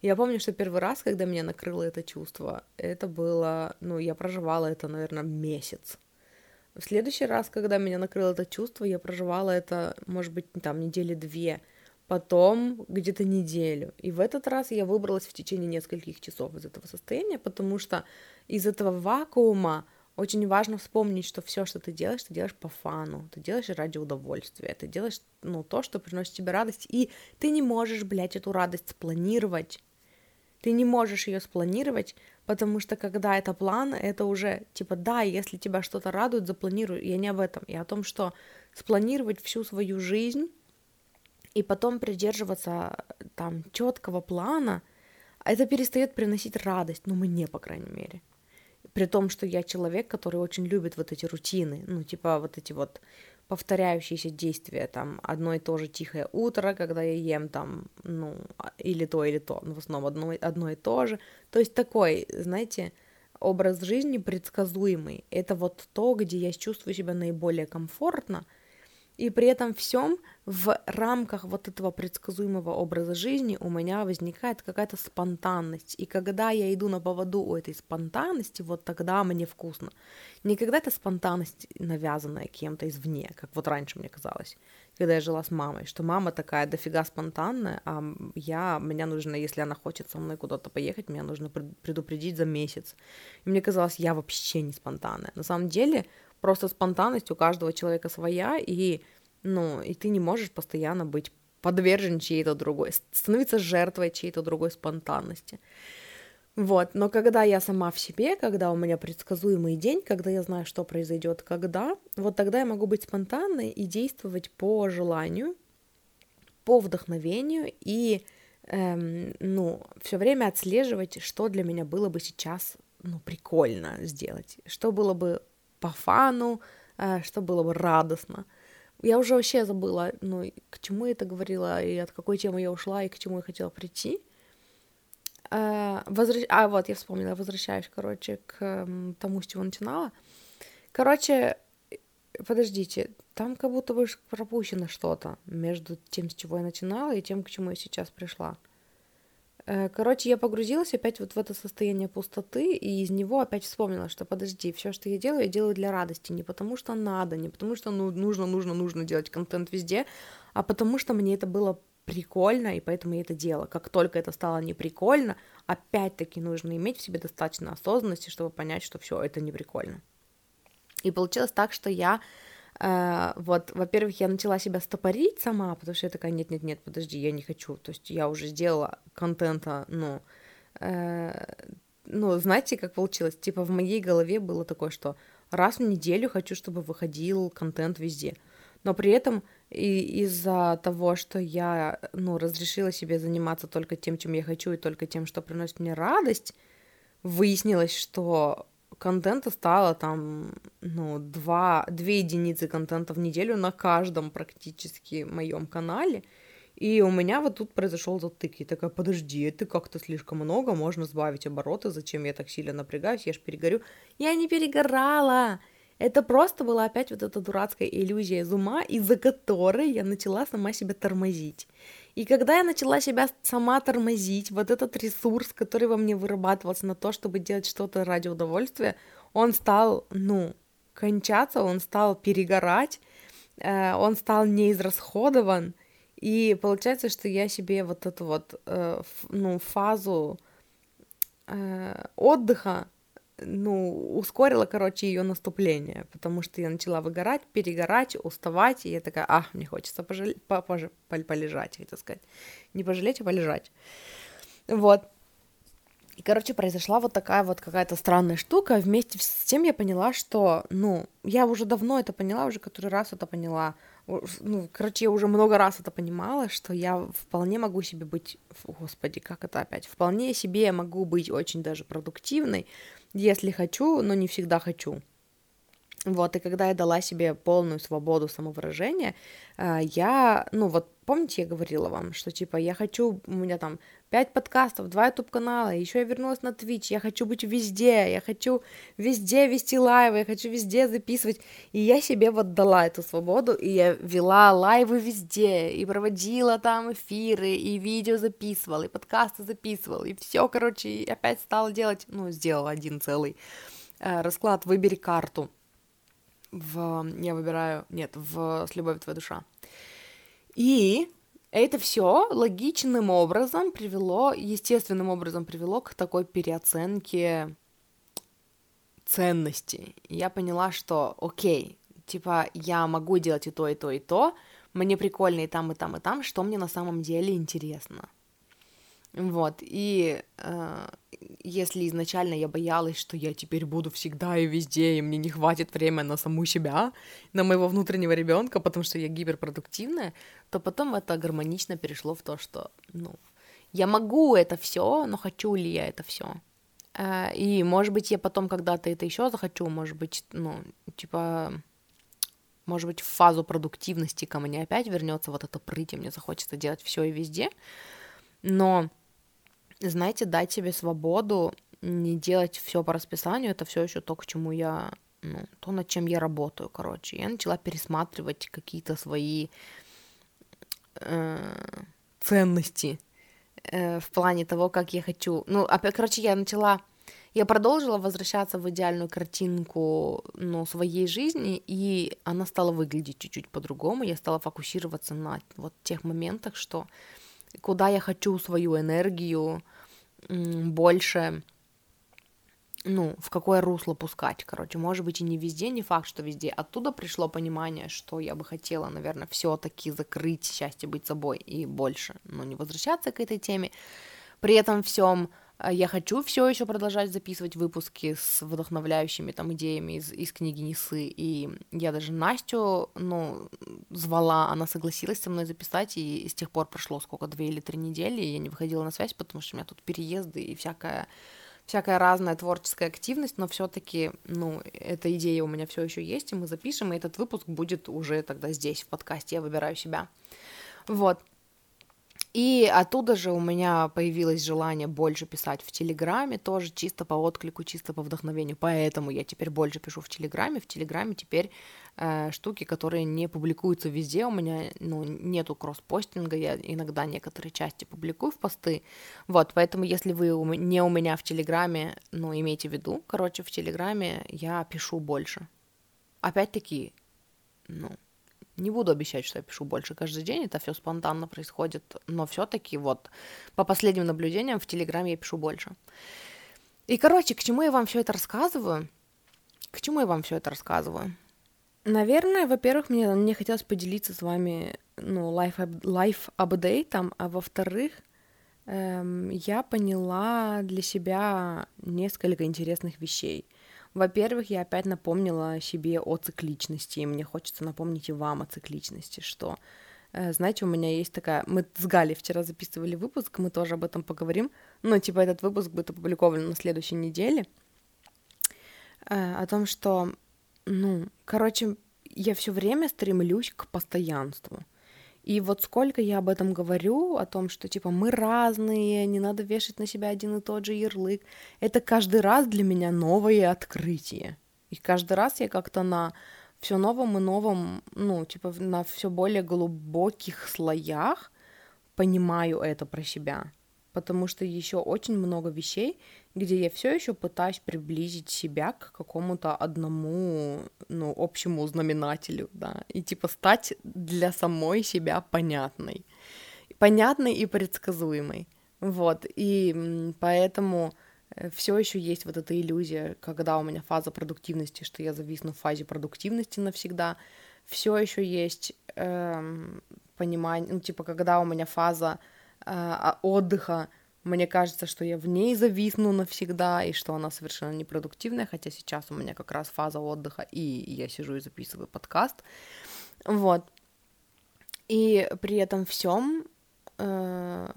Я помню, что первый раз, когда меня накрыло это чувство, это было, ну, я проживала это, наверное, месяц. В следующий раз, когда меня накрыло это чувство, я проживала это, может быть, там, недели две потом где-то неделю. И в этот раз я выбралась в течение нескольких часов из этого состояния, потому что из этого вакуума очень важно вспомнить, что все, что ты делаешь, ты делаешь по фану, ты делаешь ради удовольствия, ты делаешь, ну, то, что приносит тебе радость, и ты не можешь, блядь, эту радость спланировать. Ты не можешь ее спланировать, потому что когда это план, это уже, типа, да, если тебя что-то радует, запланируй. Я не об этом, я о том, что спланировать всю свою жизнь и потом придерживаться там четкого плана, это перестает приносить радость, ну, мне, по крайней мере. При том, что я человек, который очень любит вот эти рутины, ну, типа вот эти вот повторяющиеся действия, там, одно и то же тихое утро, когда я ем там, ну, или то, или то, но в основном одно, одно и то же. То есть такой, знаете, образ жизни предсказуемый. Это вот то, где я чувствую себя наиболее комфортно, и при этом всем в рамках вот этого предсказуемого образа жизни у меня возникает какая-то спонтанность. И когда я иду на поводу у этой спонтанности, вот тогда мне вкусно. Не когда это спонтанность, навязанная кем-то извне, как вот раньше мне казалось, когда я жила с мамой, что мама такая дофига спонтанная, а я, меня нужно, если она хочет со мной куда-то поехать, меня нужно предупредить за месяц. И мне казалось, я вообще не спонтанная. На самом деле, просто спонтанность у каждого человека своя, и ну, и ты не можешь постоянно быть подвержен чьей-то другой, становиться жертвой чьей-то другой спонтанности. Вот, но когда я сама в себе, когда у меня предсказуемый день, когда я знаю, что произойдет когда, вот тогда я могу быть спонтанной и действовать по желанию, по вдохновению и, эм, ну, все время отслеживать, что для меня было бы сейчас, ну, прикольно сделать, что было бы по фану, э, что было бы радостно. Я уже вообще забыла, ну, к чему я это говорила, и от какой темы я ушла, и к чему я хотела прийти. А, возвращ... а вот, я вспомнила, возвращаюсь, короче, к тому, с чего начинала. Короче, подождите, там как будто бы пропущено что-то между тем, с чего я начинала, и тем, к чему я сейчас пришла. Э, короче, я погрузилась опять вот в это состояние пустоты, и из него опять вспомнила, что подожди, все, что я делаю, я делаю для радости, не потому что надо, не потому что ну, нужно, нужно, нужно делать контент везде, а потому что мне это было прикольно, и поэтому я это делала. Как только это стало не прикольно, опять-таки нужно иметь в себе достаточно осознанности, чтобы понять, что все это не прикольно. И получилось так, что я вот, во-первых, я начала себя стопорить сама, потому что я такая, нет-нет-нет, подожди, я не хочу, то есть я уже сделала контента, ну, uh, ну, знаете, как получилось, типа в моей голове было такое, что раз в неделю хочу, чтобы выходил контент везде, но при этом и из-за того, что я, ну, разрешила себе заниматься только тем, чем я хочу, и только тем, что приносит мне радость, выяснилось, что контента стало там, ну, два, две единицы контента в неделю на каждом практически моем канале. И у меня вот тут произошел затык. И такая, подожди, это как-то слишком много, можно сбавить обороты, зачем я так сильно напрягаюсь, я ж перегорю. Я не перегорала! Это просто была опять вот эта дурацкая иллюзия из ума, из-за которой я начала сама себя тормозить. И когда я начала себя сама тормозить, вот этот ресурс, который во мне вырабатывался на то, чтобы делать что-то ради удовольствия, он стал, ну, кончаться, он стал перегорать, э, он стал неизрасходован, и получается, что я себе вот эту вот, э, ну, фазу э, отдыха ну, ускорила, короче, ее наступление, потому что я начала выгорать, перегорать, уставать, и я такая, а, мне хочется пожалеть, по полежать, хотел сказать, не пожалеть, а полежать. Вот. И, короче, произошла вот такая вот какая-то странная штука. Вместе с тем я поняла, что, ну, я уже давно это поняла, уже который раз это поняла. Ну, короче, я уже много раз это понимала, что я вполне могу себе быть, господи, как это опять, вполне себе я могу быть очень даже продуктивной, если хочу, но не всегда хочу. Вот, и когда я дала себе полную свободу самовыражения, э, я, ну вот, помните, я говорила вам, что, типа, я хочу, у меня там пять подкастов, два YouTube-канала, еще я вернулась на Twitch, я хочу быть везде, я хочу везде вести лайвы, я хочу везде записывать, и я себе вот дала эту свободу, и я вела лайвы везде, и проводила там эфиры, и видео записывала, и подкасты записывала, и все, короче, и опять стала делать, ну, сделала один целый э, расклад «Выбери карту», в... Я выбираю... Нет, в «С любовью твоя душа». И это все логичным образом привело, естественным образом привело к такой переоценке ценностей. Я поняла, что окей, типа я могу делать и то, и то, и то, мне прикольно и там, и там, и там, что мне на самом деле интересно. Вот, и э, если изначально я боялась, что я теперь буду всегда и везде, и мне не хватит времени на саму себя, на моего внутреннего ребенка, потому что я гиперпродуктивная, то потом это гармонично перешло в то, что, ну, я могу это все, но хочу ли я это все? Э, и, может быть, я потом когда-то это еще захочу, может быть, ну, типа, может быть, в фазу продуктивности ко мне опять вернется вот это прыть, и мне захочется делать все и везде, но знаете, дать себе свободу, не делать все по расписанию, это все еще то, к чему я, ну, то, над чем я работаю, короче. Я начала пересматривать какие-то свои э, ценности э, в плане того, как я хочу. Ну, опять, короче, я начала я продолжила возвращаться в идеальную картинку ну, своей жизни, и она стала выглядеть чуть-чуть по-другому. Я стала фокусироваться на вот тех моментах, что куда я хочу свою энергию больше, ну, в какое русло пускать, короче, может быть, и не везде, не факт, что везде. Оттуда пришло понимание, что я бы хотела, наверное, все-таки закрыть счастье быть собой и больше, но не возвращаться к этой теме. При этом всем я хочу все еще продолжать записывать выпуски с вдохновляющими там идеями из, из книги Несы. И я даже Настю, ну, звала, она согласилась со мной записать, и с тех пор прошло сколько, две или три недели, и я не выходила на связь, потому что у меня тут переезды и всякая всякая разная творческая активность, но все-таки, ну, эта идея у меня все еще есть, и мы запишем, и этот выпуск будет уже тогда здесь, в подкасте, я выбираю себя. Вот. И оттуда же у меня появилось желание больше писать в Телеграме, тоже чисто по отклику, чисто по вдохновению. Поэтому я теперь больше пишу в Телеграме. В Телеграме теперь э, штуки, которые не публикуются везде. У меня ну, нету кросс-постинга, я иногда некоторые части публикую в посты. Вот, поэтому если вы не у меня в Телеграме, ну, имейте в виду, короче, в Телеграме я пишу больше. Опять-таки, ну, не буду обещать, что я пишу больше каждый день, это все спонтанно происходит, но все-таки вот по последним наблюдениям в Телеграме я пишу больше. И, короче, к чему я вам все это рассказываю? К чему я вам все это рассказываю? Наверное, во-первых, мне, мне хотелось поделиться с вами, ну, life, life апдейтом, а во-вторых, эм, я поняла для себя несколько интересных вещей. Во-первых, я опять напомнила себе о цикличности, и мне хочется напомнить и вам о цикличности, что, э, знаете, у меня есть такая... Мы с Галей вчера записывали выпуск, мы тоже об этом поговорим, но, типа, этот выпуск будет опубликован на следующей неделе, э, о том, что ну, короче, я все время стремлюсь к постоянству. И вот сколько я об этом говорю, о том, что типа мы разные, не надо вешать на себя один и тот же ярлык, это каждый раз для меня новое открытие. И каждый раз я как-то на все новом и новом, ну, типа на все более глубоких слоях понимаю это про себя потому что еще очень много вещей, где я все еще пытаюсь приблизить себя к какому-то одному, ну, общему знаменателю, да, и типа стать для самой себя понятной, понятной и предсказуемой, вот, и поэтому э, все еще есть вот эта иллюзия, когда у меня фаза продуктивности, что я зависну в фазе продуктивности навсегда, все еще есть эм, понимание, ну, типа, когда у меня фаза а, отдыха, мне кажется, что я в ней зависну навсегда, и что она совершенно непродуктивная, хотя сейчас у меня как раз фаза отдыха, и я сижу и записываю подкаст. Вот. И при этом всем, э,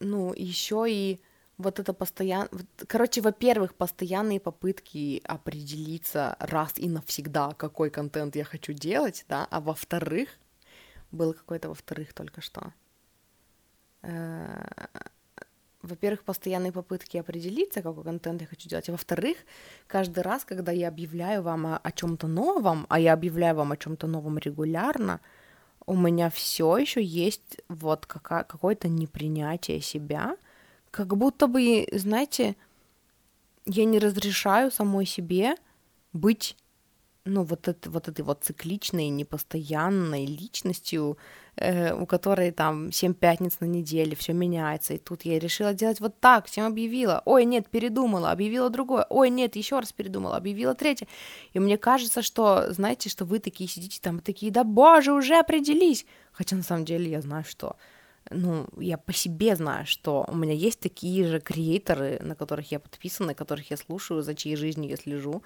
ну, еще и вот это постоянно... Короче, во-первых, постоянные попытки определиться раз и навсегда, какой контент я хочу делать, да, а во-вторых, было какое-то во-вторых только что. Э, во-первых, постоянные попытки определиться, какой контент я хочу делать, а во-вторых, каждый раз, когда я объявляю вам о, о чем-то новом, а я объявляю вам о чем-то новом регулярно, у меня все еще есть вот какое-то непринятие себя, как будто бы, знаете, я не разрешаю самой себе быть ну, вот, это, вот этой вот цикличной, непостоянной личностью, э, у которой там 7 пятниц на неделе, все меняется. И тут я решила делать вот так, всем объявила. Ой, нет, передумала, объявила другое. Ой, нет, еще раз передумала, объявила третье. И мне кажется, что, знаете, что вы такие сидите там такие, да боже, уже определись. Хотя на самом деле я знаю, что ну, я по себе знаю, что у меня есть такие же креаторы, на которых я подписана, которых я слушаю, за чьей жизнью я слежу,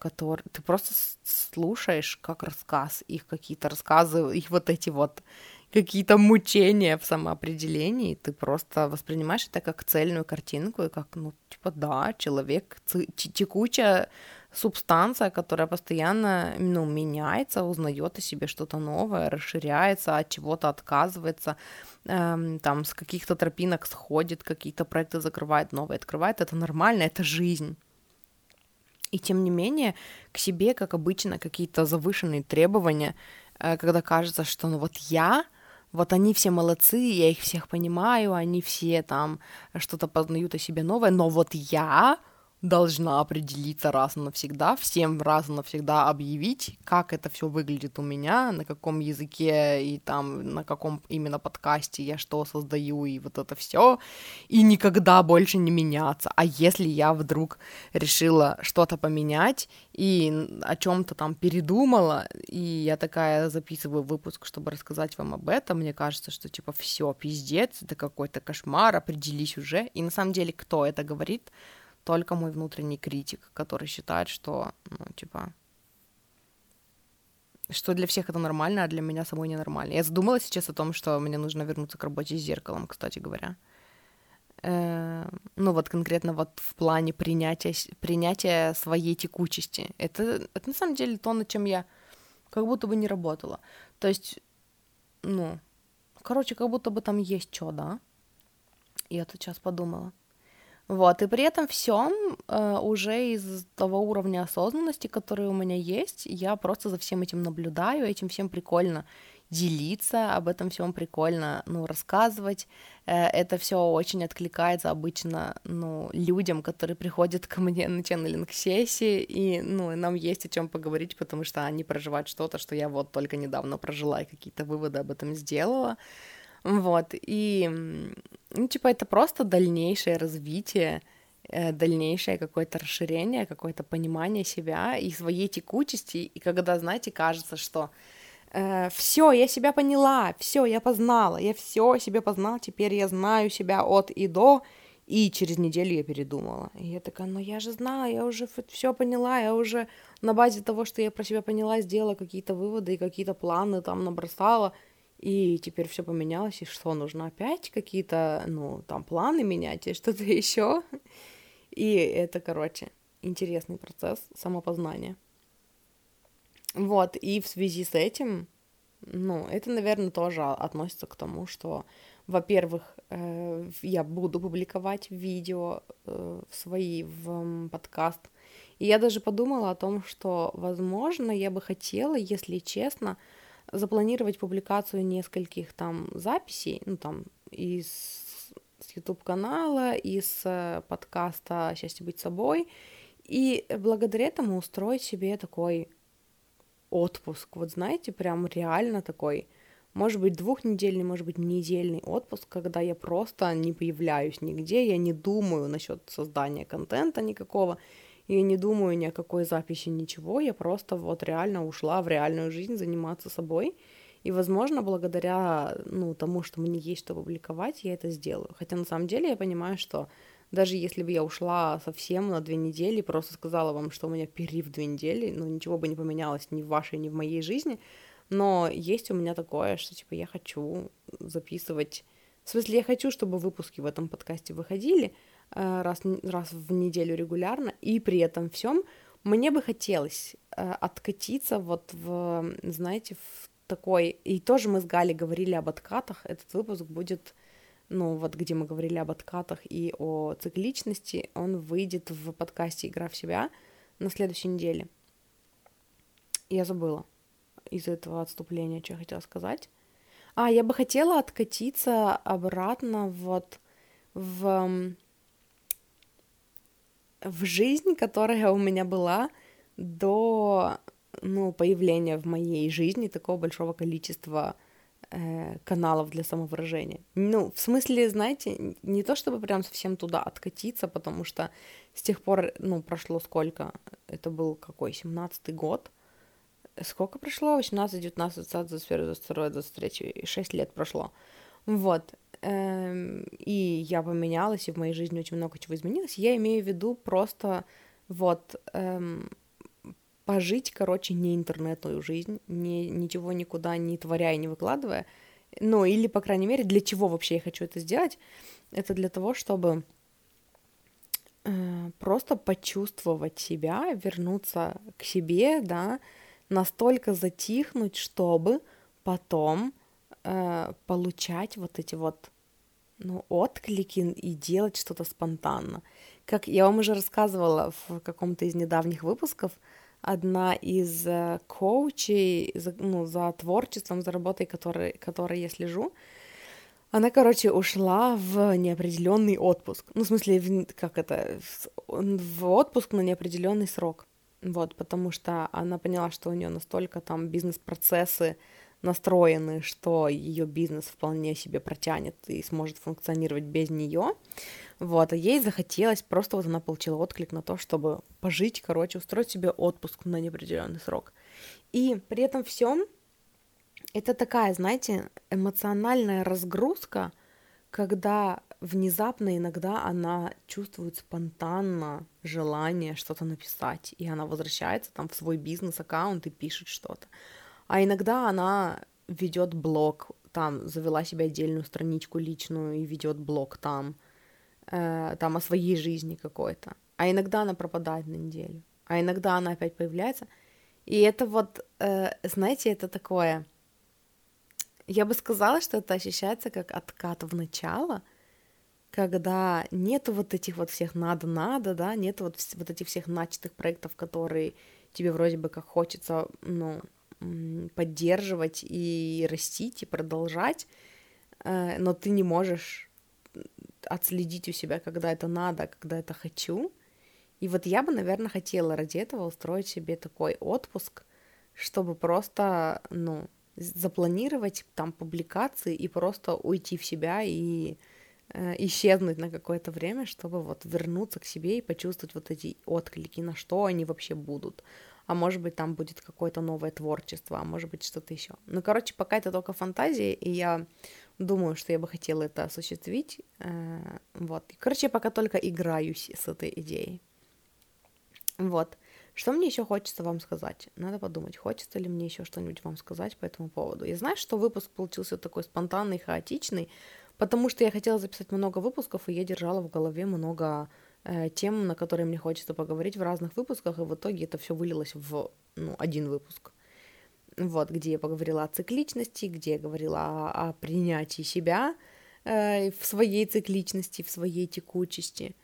который ты просто слушаешь как рассказ, их какие-то рассказы, их вот эти вот какие-то мучения в самоопределении, ты просто воспринимаешь это как цельную картинку, и как, ну, типа, да, человек, текучая субстанция, которая постоянно, ну, меняется, узнает о себе что-то новое, расширяется, от чего-то отказывается, эм, там, с каких-то тропинок сходит, какие-то проекты закрывает, новые открывает, это нормально, это жизнь. И тем не менее, к себе, как обычно, какие-то завышенные требования, э, когда кажется, что ну вот я, вот они все молодцы, я их всех понимаю, они все там что-то познают о себе новое, но вот я, должна определиться раз и навсегда, всем раз и навсегда объявить, как это все выглядит у меня, на каком языке и там на каком именно подкасте я что создаю и вот это все, и никогда больше не меняться. А если я вдруг решила что-то поменять и о чем-то там передумала, и я такая записываю выпуск, чтобы рассказать вам об этом, мне кажется, что типа все пиздец, это какой-то кошмар, определись уже. И на самом деле, кто это говорит? Только мой внутренний критик, который считает, что, ну, типа, что для всех это нормально, а для меня самой ненормально. Я задумалась сейчас о том, что мне нужно вернуться к работе с зеркалом, кстати говоря. Э, ну вот конкретно вот в плане принятия, принятия своей текучести. Это, это на самом деле то, над чем я как будто бы не работала. То есть, ну, короче, как будто бы там есть что, да? Я тут сейчас подумала. Вот, и при этом всем э, уже из того уровня осознанности, который у меня есть, я просто за всем этим наблюдаю, этим всем прикольно делиться, об этом всем прикольно, ну, рассказывать. Э, это все очень откликается обычно, ну, людям, которые приходят ко мне на ченнелинг-сессии, и, ну, нам есть о чем поговорить, потому что они проживают что-то, что я вот только недавно прожила и какие-то выводы об этом сделала. Вот, и, ну, типа, это просто дальнейшее развитие э, дальнейшее какое-то расширение, какое-то понимание себя и своей текучести. И когда, знаете, кажется, что э, все, я себя поняла, все, я познала, я все себе познал, теперь я знаю себя от и до, и через неделю я передумала. И я такая, ну я же знала, я уже все поняла, я уже на базе того, что я про себя поняла, сделала какие-то выводы и какие-то планы там набросала, и теперь все поменялось, и что, нужно опять какие-то, ну, там, планы менять и что-то еще. И это, короче, интересный процесс самопознания. Вот, и в связи с этим, ну, это, наверное, тоже относится к тому, что, во-первых, э, я буду публиковать видео э, свои в подкаст, и я даже подумала о том, что, возможно, я бы хотела, если честно, запланировать публикацию нескольких там записей, ну там из с YouTube канала, из э, подкаста «Счастье быть собой», и благодаря этому устроить себе такой отпуск, вот знаете, прям реально такой, может быть, двухнедельный, может быть, недельный отпуск, когда я просто не появляюсь нигде, я не думаю насчет создания контента никакого, я не думаю ни о какой записи, ничего, я просто вот реально ушла в реальную жизнь заниматься собой, и, возможно, благодаря, ну, тому, что мне есть что публиковать, я это сделаю. Хотя на самом деле я понимаю, что даже если бы я ушла совсем на две недели, просто сказала вам, что у меня перерыв две недели, ну, ничего бы не поменялось ни в вашей, ни в моей жизни, но есть у меня такое, что, типа, я хочу записывать... В смысле, я хочу, чтобы выпуски в этом подкасте выходили, раз, раз в неделю регулярно, и при этом всем мне бы хотелось э, откатиться вот в, знаете, в такой... И тоже мы с Галей говорили об откатах, этот выпуск будет, ну, вот где мы говорили об откатах и о цикличности, он выйдет в подкасте «Игра в себя» на следующей неделе. Я забыла из этого отступления, что я хотела сказать. А, я бы хотела откатиться обратно вот в в жизнь, которая у меня была до ну, появления в моей жизни такого большого количества э, каналов для самовыражения. Ну, в смысле, знаете, не то чтобы прям совсем туда откатиться, потому что с тех пор, ну, прошло сколько? Это был какой, 17-й год? Сколько прошло? 18, 19, 20, 21, 22, 23, 6 лет прошло. Вот. Эм, и я поменялась, и в моей жизни очень много чего изменилось. Я имею в виду просто вот эм, пожить, короче, не интернетную жизнь, не, ничего никуда не творя и не выкладывая. Ну, или, по крайней мере, для чего вообще я хочу это сделать? Это для того, чтобы э, просто почувствовать себя, вернуться к себе, да, настолько затихнуть, чтобы потом э, получать вот эти вот ну, отклики и делать что-то спонтанно. Как я вам уже рассказывала в каком-то из недавних выпусков, одна из э, коучей за, ну, за творчеством, за работой, которой, которой я слежу, она, короче, ушла в неопределенный отпуск. Ну, в смысле, в, как это, в отпуск на неопределенный срок. Вот, потому что она поняла, что у нее настолько там бизнес-процессы настроены, что ее бизнес вполне себе протянет и сможет функционировать без нее. Вот, а ей захотелось, просто вот она получила отклик на то, чтобы пожить, короче, устроить себе отпуск на неопределенный срок. И при этом всем это такая, знаете, эмоциональная разгрузка, когда внезапно иногда она чувствует спонтанно желание что-то написать, и она возвращается там в свой бизнес-аккаунт и пишет что-то. А иногда она ведет блог, там завела себе отдельную страничку личную и ведет блог там, э, там о своей жизни какой-то. А иногда она пропадает на неделю, а иногда она опять появляется. И это вот, э, знаете, это такое... Я бы сказала, что это ощущается как откат в начало, когда нету вот этих вот всех надо-надо, да, нету вот, вот этих всех начатых проектов, которые тебе вроде бы как хочется, ну, поддерживать и растить, и продолжать, э, но ты не можешь отследить у себя, когда это надо, когда это хочу. И вот я бы, наверное, хотела ради этого устроить себе такой отпуск, чтобы просто, ну, запланировать там публикации и просто уйти в себя и э, исчезнуть на какое-то время, чтобы вот вернуться к себе и почувствовать вот эти отклики, на что они вообще будут. А может быть, там будет какое-то новое творчество, а может быть, что-то еще. Ну, короче, пока это только фантазии, и я думаю, что я бы хотела это осуществить. Э, вот. Короче, я пока только играюсь с этой идеей. Вот. Что мне еще хочется вам сказать? Надо подумать, хочется ли мне еще что-нибудь вам сказать по этому поводу. Я знаю, что выпуск получился такой спонтанный, хаотичный, потому что я хотела записать много выпусков, и я держала в голове много тем, на которые мне хочется поговорить в разных выпусках, и в итоге это все вылилось в ну, один выпуск. Вот, где я поговорила о цикличности, где я говорила о, о принятии себя э, в своей цикличности, в своей текучести.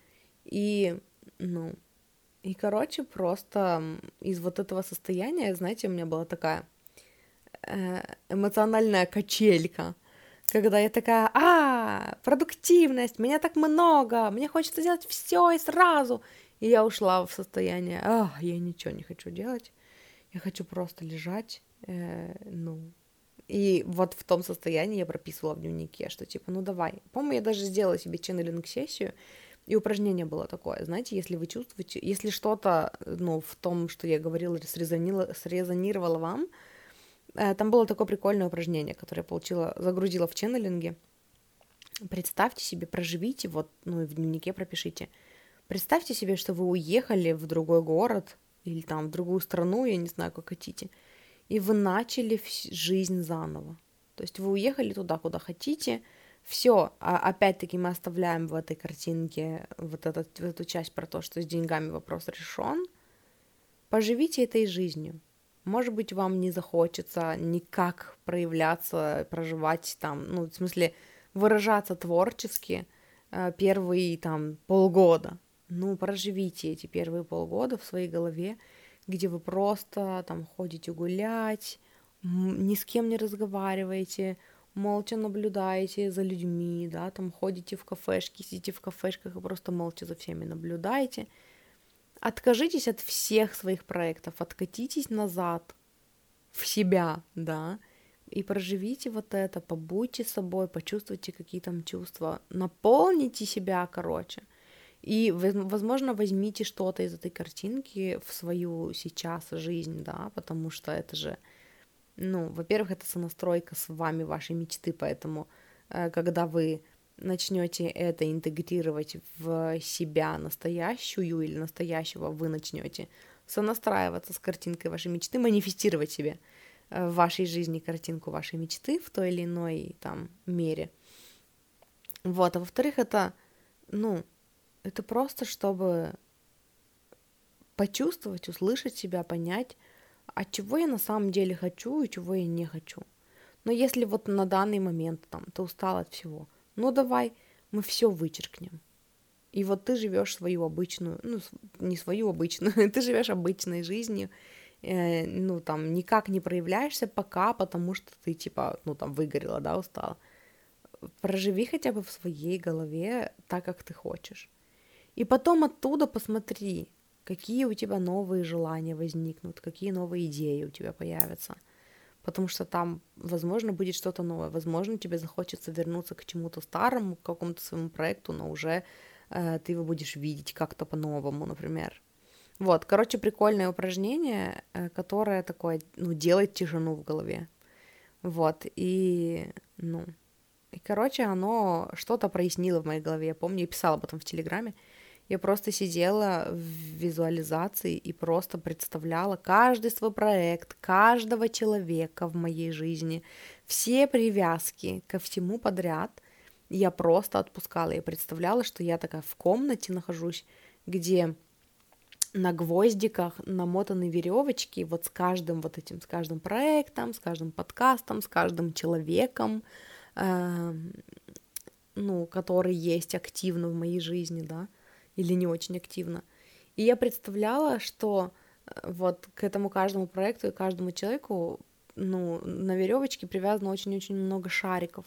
И, ну, и, короче, просто из вот этого состояния, знаете, у меня была такая э, эмоциональная качелька, когда я такая, а, продуктивность, меня так много, мне хочется делать все и сразу. И я ушла в состояние, а, я ничего не хочу делать, я хочу просто лежать, э, ну, и вот в том состоянии я прописывала в дневнике, что типа, ну давай. Помню, я даже сделала себе ченнелинг-сессию, и упражнение было такое, знаете, если вы чувствуете, если что-то, ну, в том, что я говорила, срезонировало, срезонировало вам, э, там было такое прикольное упражнение, которое я получила, загрузила в ченнелинге. Представьте себе, проживите, вот, ну, и в дневнике пропишите. Представьте себе, что вы уехали в другой город или там в другую страну, я не знаю, как хотите, и вы начали жизнь заново. То есть вы уехали туда, куда хотите, все, а опять-таки мы оставляем в этой картинке вот этот, вот эту часть про то, что с деньгами вопрос решен. Поживите этой жизнью. Может быть, вам не захочется никак проявляться, проживать там, ну, в смысле, выражаться творчески э, первые там полгода. Ну, проживите эти первые полгода в своей голове, где вы просто там ходите гулять, ни с кем не разговариваете, молча наблюдаете за людьми, да, там ходите в кафешки, сидите в кафешках и просто молча за всеми наблюдаете. Откажитесь от всех своих проектов, откатитесь назад в себя, да, и проживите вот это, побудьте собой, почувствуйте какие там чувства, наполните себя, короче. И, возможно, возьмите что-то из этой картинки в свою сейчас жизнь, да, потому что это же ну, во-первых, это сонастройка с вами вашей мечты, поэтому э, когда вы начнете это интегрировать в себя настоящую или настоящего, вы начнете сонастраиваться с картинкой вашей мечты, манифестировать себе э, в вашей жизни картинку вашей мечты в той или иной там мере. Вот, а во-вторых, это, ну, это просто, чтобы почувствовать, услышать себя, понять, а чего я на самом деле хочу и чего я не хочу. Но если вот на данный момент там ты устал от всего, ну давай мы все вычеркнем. И вот ты живешь свою обычную, ну не свою обычную, ты живешь обычной жизнью, э, ну там никак не проявляешься пока, потому что ты типа, ну там выгорела, да, устала. Проживи хотя бы в своей голове так, как ты хочешь. И потом оттуда посмотри, какие у тебя новые желания возникнут, какие новые идеи у тебя появятся. Потому что там, возможно, будет что-то новое. Возможно, тебе захочется вернуться к чему-то старому, к какому-то своему проекту, но уже э, ты его будешь видеть как-то по-новому, например. Вот, короче, прикольное упражнение, э, которое такое, ну, делает тишину в голове. Вот, и, ну, и, короче, оно что-то прояснило в моей голове. Я помню, я писала об этом в Телеграме. Я просто сидела в визуализации и просто представляла каждый свой проект, каждого человека в моей жизни, все привязки ко всему подряд. Я просто отпускала. Я представляла, что я такая в комнате нахожусь, где на гвоздиках намотаны веревочки вот с каждым вот этим, с каждым проектом, с каждым подкастом, с каждым человеком, э, ну, который есть активно в моей жизни, да или не очень активно. И я представляла, что э, вот к этому каждому проекту и каждому человеку ну, на веревочке привязано очень-очень много шариков.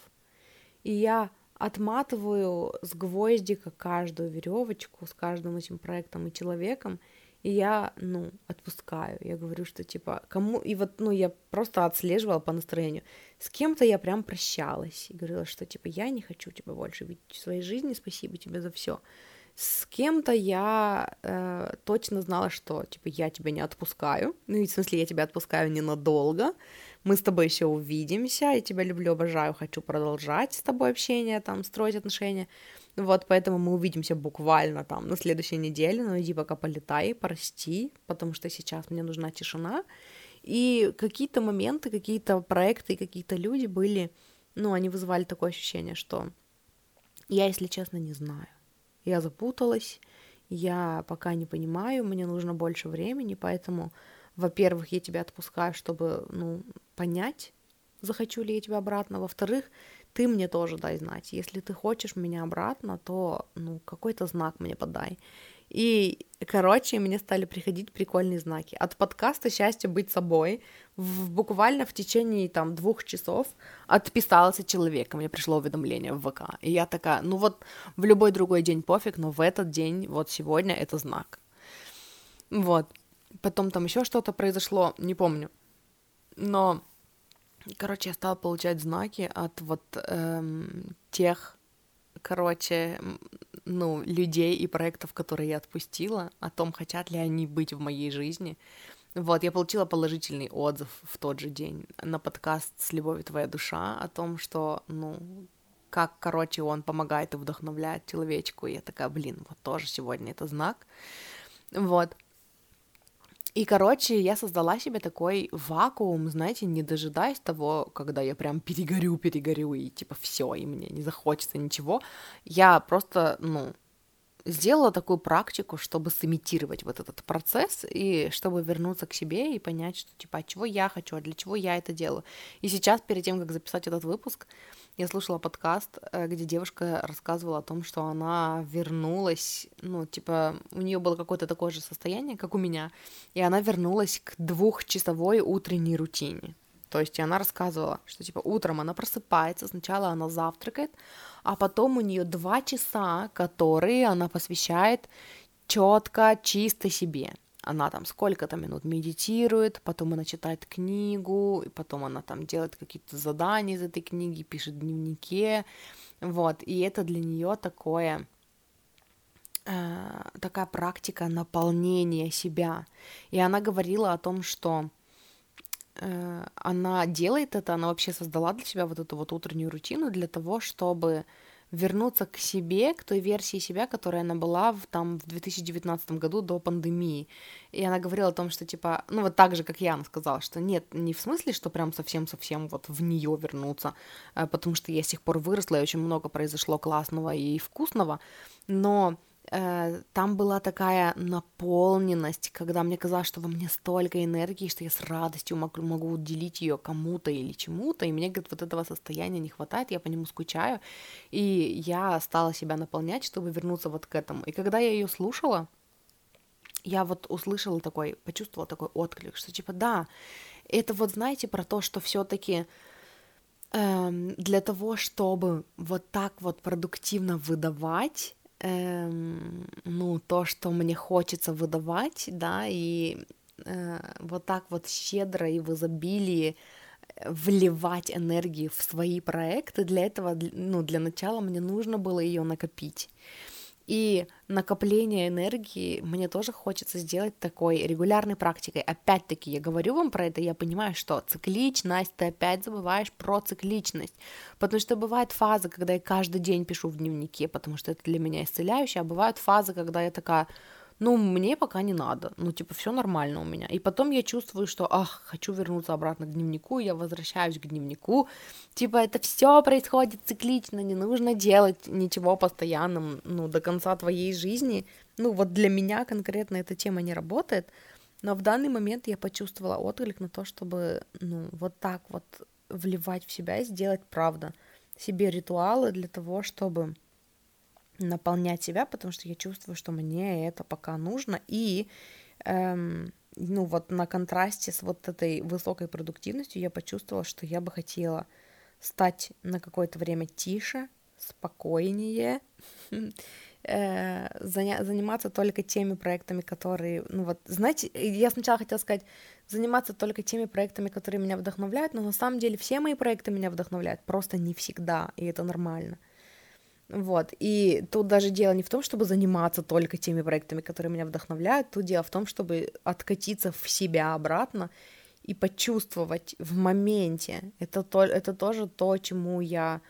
И я отматываю с гвоздика каждую веревочку с каждым этим проектом и человеком, И я, ну, отпускаю. Я говорю, что типа, кому... И вот, ну, я просто отслеживала по настроению. С кем-то я прям прощалась и говорила, что типа, я не хочу тебя больше видеть в своей жизни, спасибо тебе за все. С кем-то я э, точно знала, что типа я тебя не отпускаю. Ну, в смысле, я тебя отпускаю ненадолго. Мы с тобой еще увидимся. Я тебя люблю, обожаю, хочу продолжать с тобой общение, там, строить отношения. Вот, поэтому мы увидимся буквально там на следующей неделе, но иди пока полетай, прости, потому что сейчас мне нужна тишина. И какие-то моменты, какие-то проекты, какие-то люди были, ну, они вызывали такое ощущение, что я, если честно, не знаю. Я запуталась, я пока не понимаю, мне нужно больше времени, поэтому, во-первых, я тебя отпускаю, чтобы, ну, понять, захочу ли я тебя обратно. Во-вторых, ты мне тоже дай знать. Если ты хочешь меня обратно, то ну, какой-то знак мне подай. И, короче, мне стали приходить прикольные знаки. От подкаста «Счастье быть собой» в, буквально в течение там двух часов отписался человек, мне пришло уведомление в ВК. И я такая, ну вот в любой другой день пофиг, но в этот день, вот сегодня, это знак. Вот. Потом там еще что-то произошло, не помню. Но Короче, я стала получать знаки от вот эм, тех, короче, ну, людей и проектов, которые я отпустила, о том, хотят ли они быть в моей жизни. Вот, я получила положительный отзыв в тот же день на подкаст «С любовью твоя душа» о том, что, ну, как, короче, он помогает и вдохновляет человечку. И я такая, блин, вот тоже сегодня это знак. Вот. И, короче, я создала себе такой вакуум, знаете, не дожидаясь того, когда я прям перегорю, перегорю, и типа все, и мне не захочется ничего. Я просто, ну, сделала такую практику, чтобы сымитировать вот этот процесс и чтобы вернуться к себе и понять, что типа, а чего я хочу, а для чего я это делаю. И сейчас, перед тем, как записать этот выпуск, я слушала подкаст, э, где девушка рассказывала о том, что она вернулась, ну, типа, у нее было какое-то такое же состояние, как у меня, и она вернулась к двухчасовой утренней рутине. То есть и она рассказывала, что типа утром она просыпается, сначала она завтракает, а потом у нее два часа, которые она посвящает четко, чисто себе она там сколько-то минут медитирует, потом она читает книгу, и потом она там делает какие-то задания из этой книги, пишет в дневнике, вот, и это для нее такое э, такая практика наполнения себя, и она говорила о том, что э, она делает это, она вообще создала для себя вот эту вот утреннюю рутину для того, чтобы вернуться к себе, к той версии себя, которая она была в, там в 2019 году до пандемии. И она говорила о том, что типа, ну вот так же, как я, она сказала, что нет, не в смысле, что прям совсем-совсем вот в нее вернуться, а, потому что я с тех пор выросла, и очень много произошло классного и вкусного, но Э, там была такая наполненность, когда мне казалось, что во мне столько энергии, что я с радостью могу, могу уделить ее кому-то или чему-то, и мне, говорит, вот этого состояния не хватает, я по нему скучаю, и я стала себя наполнять, чтобы вернуться вот к этому. И когда я ее слушала, я вот услышала такой, почувствовала такой отклик, что типа, да, это вот, знаете, про то, что все-таки эм, для того, чтобы вот так вот продуктивно выдавать, эм, ну, то, что мне хочется выдавать, да, и э, вот так вот щедро и в изобилии вливать энергию в свои проекты, для этого, ну, для начала мне нужно было ее накопить. И накопление энергии мне тоже хочется сделать такой регулярной практикой. Опять-таки, я говорю вам про это, я понимаю, что цикличность, ты опять забываешь про цикличность. Потому что бывает фаза, когда я каждый день пишу в дневнике, потому что это для меня исцеляющее, а бывают фазы, когда я такая, ну, мне пока не надо, ну, типа, все нормально у меня. И потом я чувствую, что, ах, хочу вернуться обратно к дневнику, я возвращаюсь к дневнику, типа, это все происходит циклично, не нужно делать ничего постоянным, ну, до конца твоей жизни. Ну, вот для меня конкретно эта тема не работает, но в данный момент я почувствовала отклик на то, чтобы, ну, вот так вот вливать в себя и сделать, правда, себе ритуалы для того, чтобы наполнять себя, потому что я чувствую, что мне это пока нужно. И, эм, ну вот на контрасте с вот этой высокой продуктивностью я почувствовала, что я бы хотела стать на какое-то время тише, спокойнее, э, заниматься только теми проектами, которые, ну вот, знаете, я сначала хотела сказать, заниматься только теми проектами, которые меня вдохновляют, но на самом деле все мои проекты меня вдохновляют, просто не всегда, и это нормально. Вот, и тут даже дело не в том, чтобы заниматься только теми проектами, которые меня вдохновляют, тут дело в том, чтобы откатиться в себя обратно и почувствовать в моменте. Это, то, это тоже то, чему я,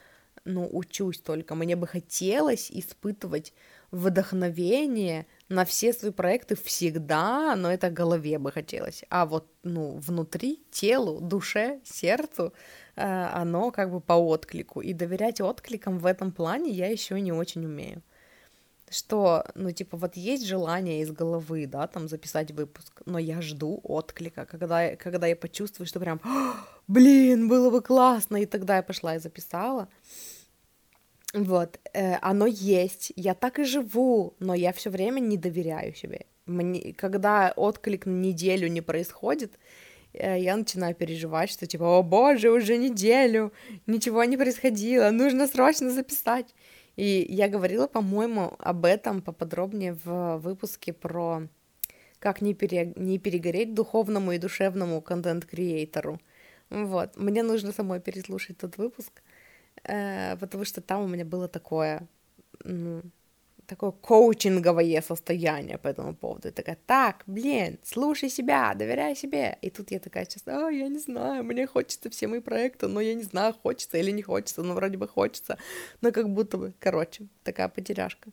ну, учусь только. Мне бы хотелось испытывать вдохновение на все свои проекты всегда, но это голове бы хотелось. А вот, ну, внутри, телу, душе, сердцу, оно как бы по отклику. И доверять откликам в этом плане я еще не очень умею что, ну, типа, вот есть желание из головы, да, там, записать выпуск, но я жду отклика, когда, когда я почувствую, что прям, блин, было бы классно, и тогда я пошла и записала. Вот, э, оно есть, я так и живу, но я все время не доверяю себе. Мне, когда отклик на неделю не происходит, э, я начинаю переживать, что типа, о боже, уже неделю, ничего не происходило, нужно срочно записать. И я говорила, по-моему, об этом поподробнее в выпуске про как не, пере... не перегореть духовному и душевному контент-креатору. Вот, мне нужно самой переслушать тот выпуск, э, потому что там у меня было такое, ну, такое коучинговое состояние по этому поводу. И такая, так, блин, слушай себя, доверяй себе. И тут я такая сейчас, а, я не знаю, мне хочется все мои проекты, но я не знаю, хочется или не хочется, но вроде бы хочется, но как будто бы, короче, такая потеряшка.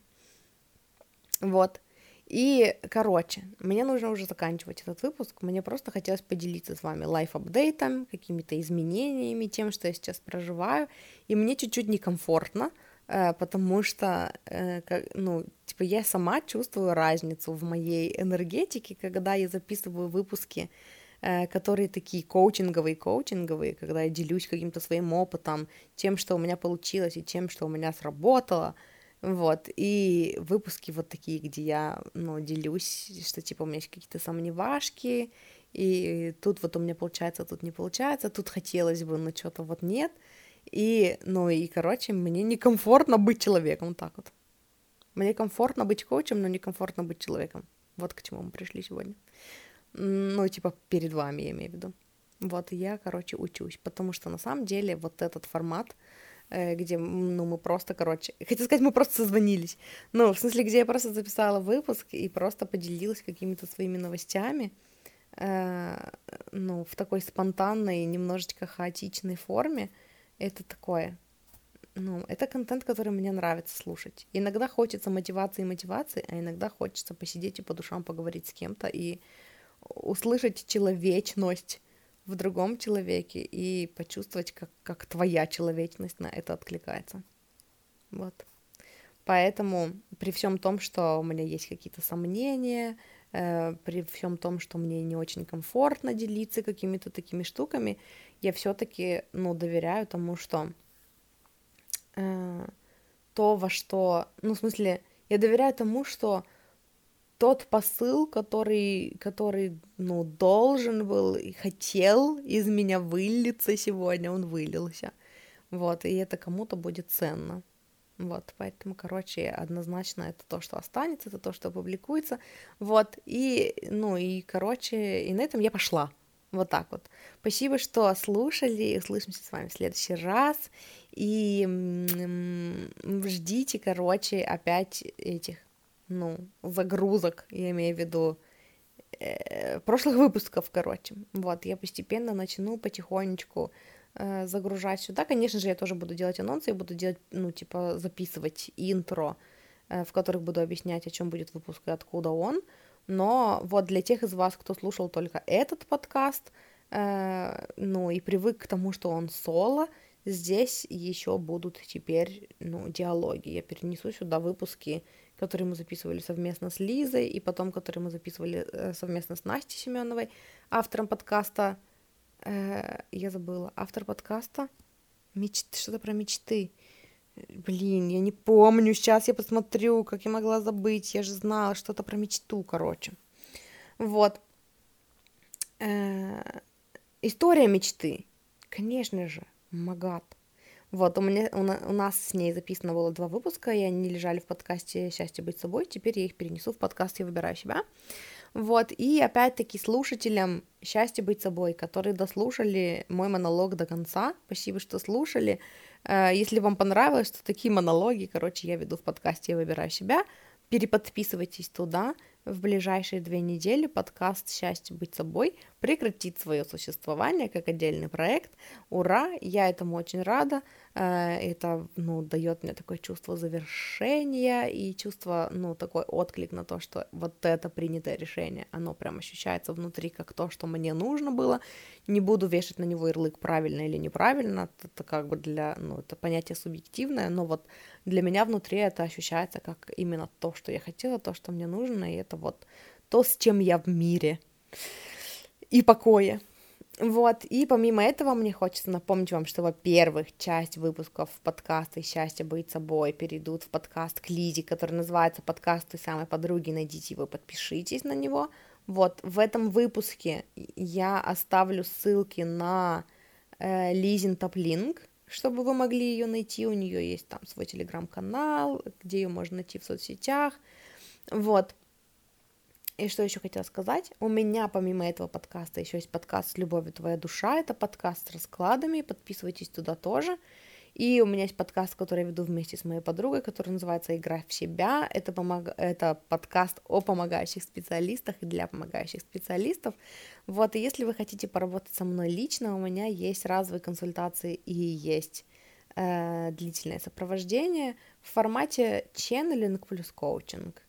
Вот. И, короче, мне нужно уже заканчивать этот выпуск. Мне просто хотелось поделиться с вами лайф-апдейтом, какими-то изменениями, тем, что я сейчас проживаю. И мне чуть-чуть некомфортно, потому что, э, ну, типа, я сама чувствую разницу в моей энергетике, когда я записываю выпуски, э, которые такие коучинговые, коучинговые, когда я делюсь каким-то своим опытом, тем, что у меня получилось, и тем, что у меня сработало, вот, и выпуски вот такие, где я, ну, делюсь, что, типа, у меня есть какие-то сомневашки, и тут вот у меня получается, тут не получается, тут хотелось бы, но что-то вот нет — и, ну и, короче, мне некомфортно быть человеком, вот так вот. Мне комфортно быть коучем, но некомфортно быть человеком. Вот к чему мы пришли сегодня. Ну, типа, перед вами, я имею в виду. Вот, я, короче, учусь, потому что на самом деле вот этот формат, э, где, ну, мы просто, короче, хотел сказать, мы просто созвонились, ну, в смысле, где я просто записала выпуск и просто поделилась какими-то своими новостями, э, ну, в такой спонтанной, немножечко хаотичной форме, это такое. Ну, это контент, который мне нравится слушать. Иногда хочется мотивации и мотивации, а иногда хочется посидеть и по душам поговорить с кем-то и услышать человечность в другом человеке и почувствовать, как, как твоя человечность на это откликается. Вот. Поэтому при всем том, что у меня есть какие-то сомнения, при всем том, что мне не очень комфортно делиться какими-то такими штуками, я все-таки, ну, доверяю тому, что э, то, во что, ну, в смысле, я доверяю тому, что тот посыл, который, который, ну, должен был и хотел из меня вылиться сегодня, он вылился. Вот, и это кому-то будет ценно. Вот, поэтому, короче, однозначно это то, что останется, это то, что публикуется. Вот, и, ну, и, короче, и на этом я пошла. Вот так вот. Спасибо, что слушали. Услышимся с вами в следующий раз. И ждите, короче, опять этих, ну, загрузок, я имею в виду, э, прошлых выпусков, короче. Вот, я постепенно начну потихонечку загружать сюда. Конечно же, я тоже буду делать анонсы, я буду делать, ну, типа, записывать интро, э, в которых буду объяснять, о чем будет выпуск и откуда он. Но вот для тех из вас, кто слушал только этот подкаст, э, ну и привык к тому, что он соло, здесь еще будут теперь, ну, диалоги. Я перенесу сюда выпуски, которые мы записывали совместно с Лизой, и потом, которые мы записывали э, совместно с Настей Семеновой, автором подкаста. Э, я забыла. Автор подкаста мечты, что-то про мечты. Блин, я не помню. Сейчас я посмотрю, как я могла забыть. Я же знала что-то про мечту, короче. Вот. Э-э- история мечты. Конечно же, Магат. Вот, у меня у, на, у нас с ней записано было два выпуска, и они лежали в подкасте «Счастье быть собой», теперь я их перенесу в подкаст «Я выбираю себя». Вот, и опять-таки слушателям «Счастье быть собой», которые дослушали мой монолог до конца, спасибо, что слушали. Э, если вам понравилось, то такие монологи, короче, я веду в подкасте «Я выбираю себя», переподписывайтесь туда, в ближайшие две недели подкаст «Счастье быть собой» прекратит свое существование как отдельный проект. Ура! Я этому очень рада. Э, это, ну, дает мне такое чувство завершения и чувство, ну, такой отклик на то, что вот это принятое решение, оно прям ощущается внутри как то, что мне нужно было. Не буду вешать на него ярлык правильно или неправильно, это как бы для, ну, это понятие субъективное, но вот для меня внутри это ощущается как именно то, что я хотела, то, что мне нужно, и это вот то, с чем я в мире и покое. Вот, и помимо этого мне хочется напомнить вам, что, во-первых, часть выпусков подкаста «Счастье быть собой» перейдут в подкаст к Лизе, который называется «Подкаст той самой подруги», найдите его, подпишитесь на него. Вот, в этом выпуске я оставлю ссылки на э, Лизин Топлинг, чтобы вы могли ее найти. У нее есть там свой телеграм-канал, где ее можно найти в соцсетях. Вот. И что еще хотела сказать? У меня помимо этого подкаста еще есть подкаст с любовью твоя душа. Это подкаст с раскладами. Подписывайтесь туда тоже. И у меня есть подкаст, который я веду вместе с моей подругой, который называется «Игра в себя». Это, помог... это подкаст о помогающих специалистах и для помогающих специалистов. Вот, и если вы хотите поработать со мной лично, у меня есть разовые консультации и есть э, длительное сопровождение в формате ченнелинг плюс коучинг.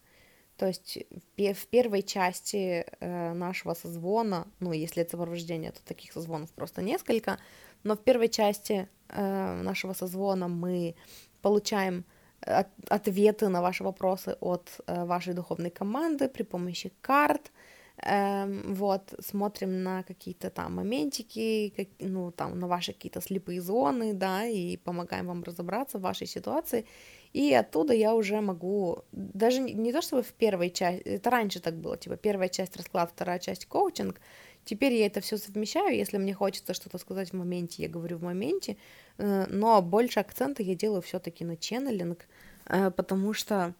То есть в первой части э, нашего созвона, ну, если это сопровождение, то таких созвонов просто несколько, но в первой части э, нашего созвона мы получаем э, от, ответы на ваши вопросы от вашей духовной команды при помощи карт. Э, вот, смотрим на какие-то там моментики, ну, там, на ваши какие-то слепые зоны, да, и помогаем вам разобраться в вашей ситуации. И оттуда я уже могу, даже не, то чтобы в первой части, это раньше так было, типа первая часть расклад, вторая часть коучинг, Теперь я это все совмещаю, если мне хочется что-то сказать в моменте, я говорю в моменте, э, но больше акцента я делаю все-таки на ченнелинг, э, потому что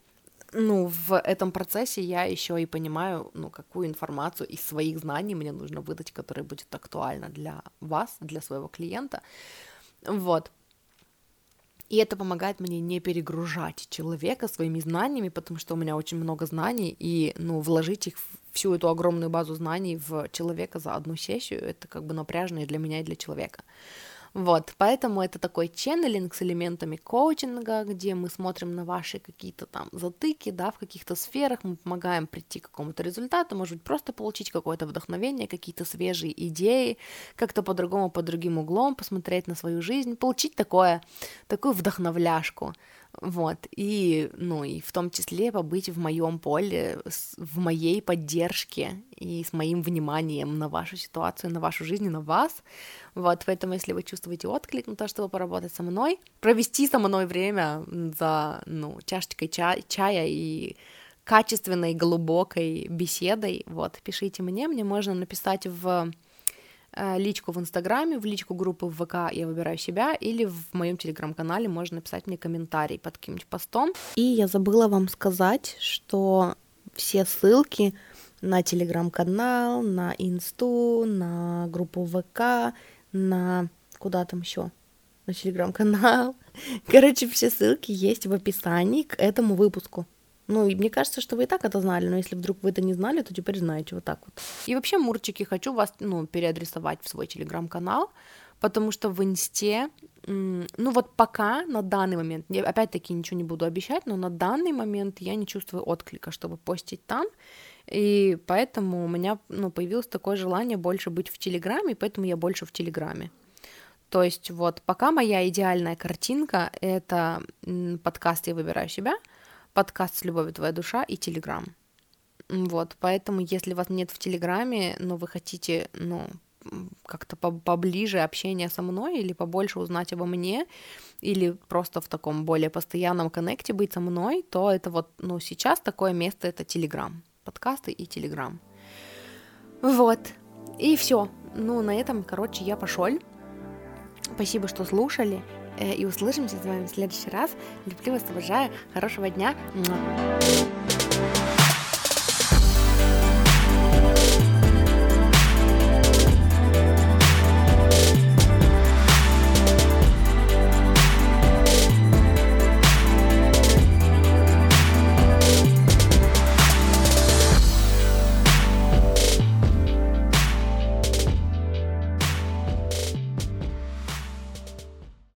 ну, в этом процессе я еще и понимаю, ну, какую информацию из своих знаний мне нужно выдать, которая будет актуальна для вас, для своего клиента. Вот. И это помогает мне не перегружать человека своими знаниями, потому что у меня очень много знаний, и ну, вложить их всю эту огромную базу знаний в человека за одну сессию, это как бы напряжно и для меня, и для человека. Вот, поэтому это такой ченнелинг с элементами коучинга, где мы смотрим на ваши какие-то там затыки, да, в каких-то сферах, мы помогаем прийти к какому-то результату, может быть, просто получить какое-то вдохновение, какие-то свежие идеи, как-то по-другому, под другим углом посмотреть на свою жизнь, получить такое, такую вдохновляшку. Вот, и, ну, и в том числе побыть в моем поле, в моей поддержке и с моим вниманием на вашу ситуацию, на вашу жизнь, на вас. Вот, поэтому, если вы чувствуете отклик на то, чтобы поработать со мной, провести со мной время за, ну, чашечкой чая, чая и качественной, глубокой беседой, вот, пишите мне, мне можно написать в личку в Инстаграме, в личку группы в ВК «Я выбираю себя» или в моем Телеграм-канале можно написать мне комментарий под каким-нибудь постом. И я забыла вам сказать, что все ссылки на Телеграм-канал, на Инсту, на группу ВК, на куда там еще? На Телеграм-канал. Короче, все ссылки есть в описании к этому выпуску. Ну, и мне кажется, что вы и так это знали, но если вдруг вы это не знали, то теперь знаете вот так вот. И вообще, Мурчики, хочу вас, ну, переадресовать в свой телеграм-канал, потому что в Инсте, ну вот пока, на данный момент, я опять-таки ничего не буду обещать, но на данный момент я не чувствую отклика, чтобы постить там, и поэтому у меня, ну, появилось такое желание больше быть в Телеграме, поэтому я больше в Телеграме. То есть вот пока моя идеальная картинка — это подкаст «Я выбираю себя», подкаст с любовью твоя душа и Телеграм. Вот, поэтому, если вас нет в Телеграме, но вы хотите, ну, как-то поближе общения со мной или побольше узнать обо мне, или просто в таком более постоянном коннекте быть со мной, то это вот, ну, сейчас такое место — это Телеграм. Подкасты и Телеграм. Вот. И все. Ну, на этом, короче, я пошел. Спасибо, что слушали. Э, и услышимся с вами в следующий раз. Люблю вас, обожаю. Хорошего дня.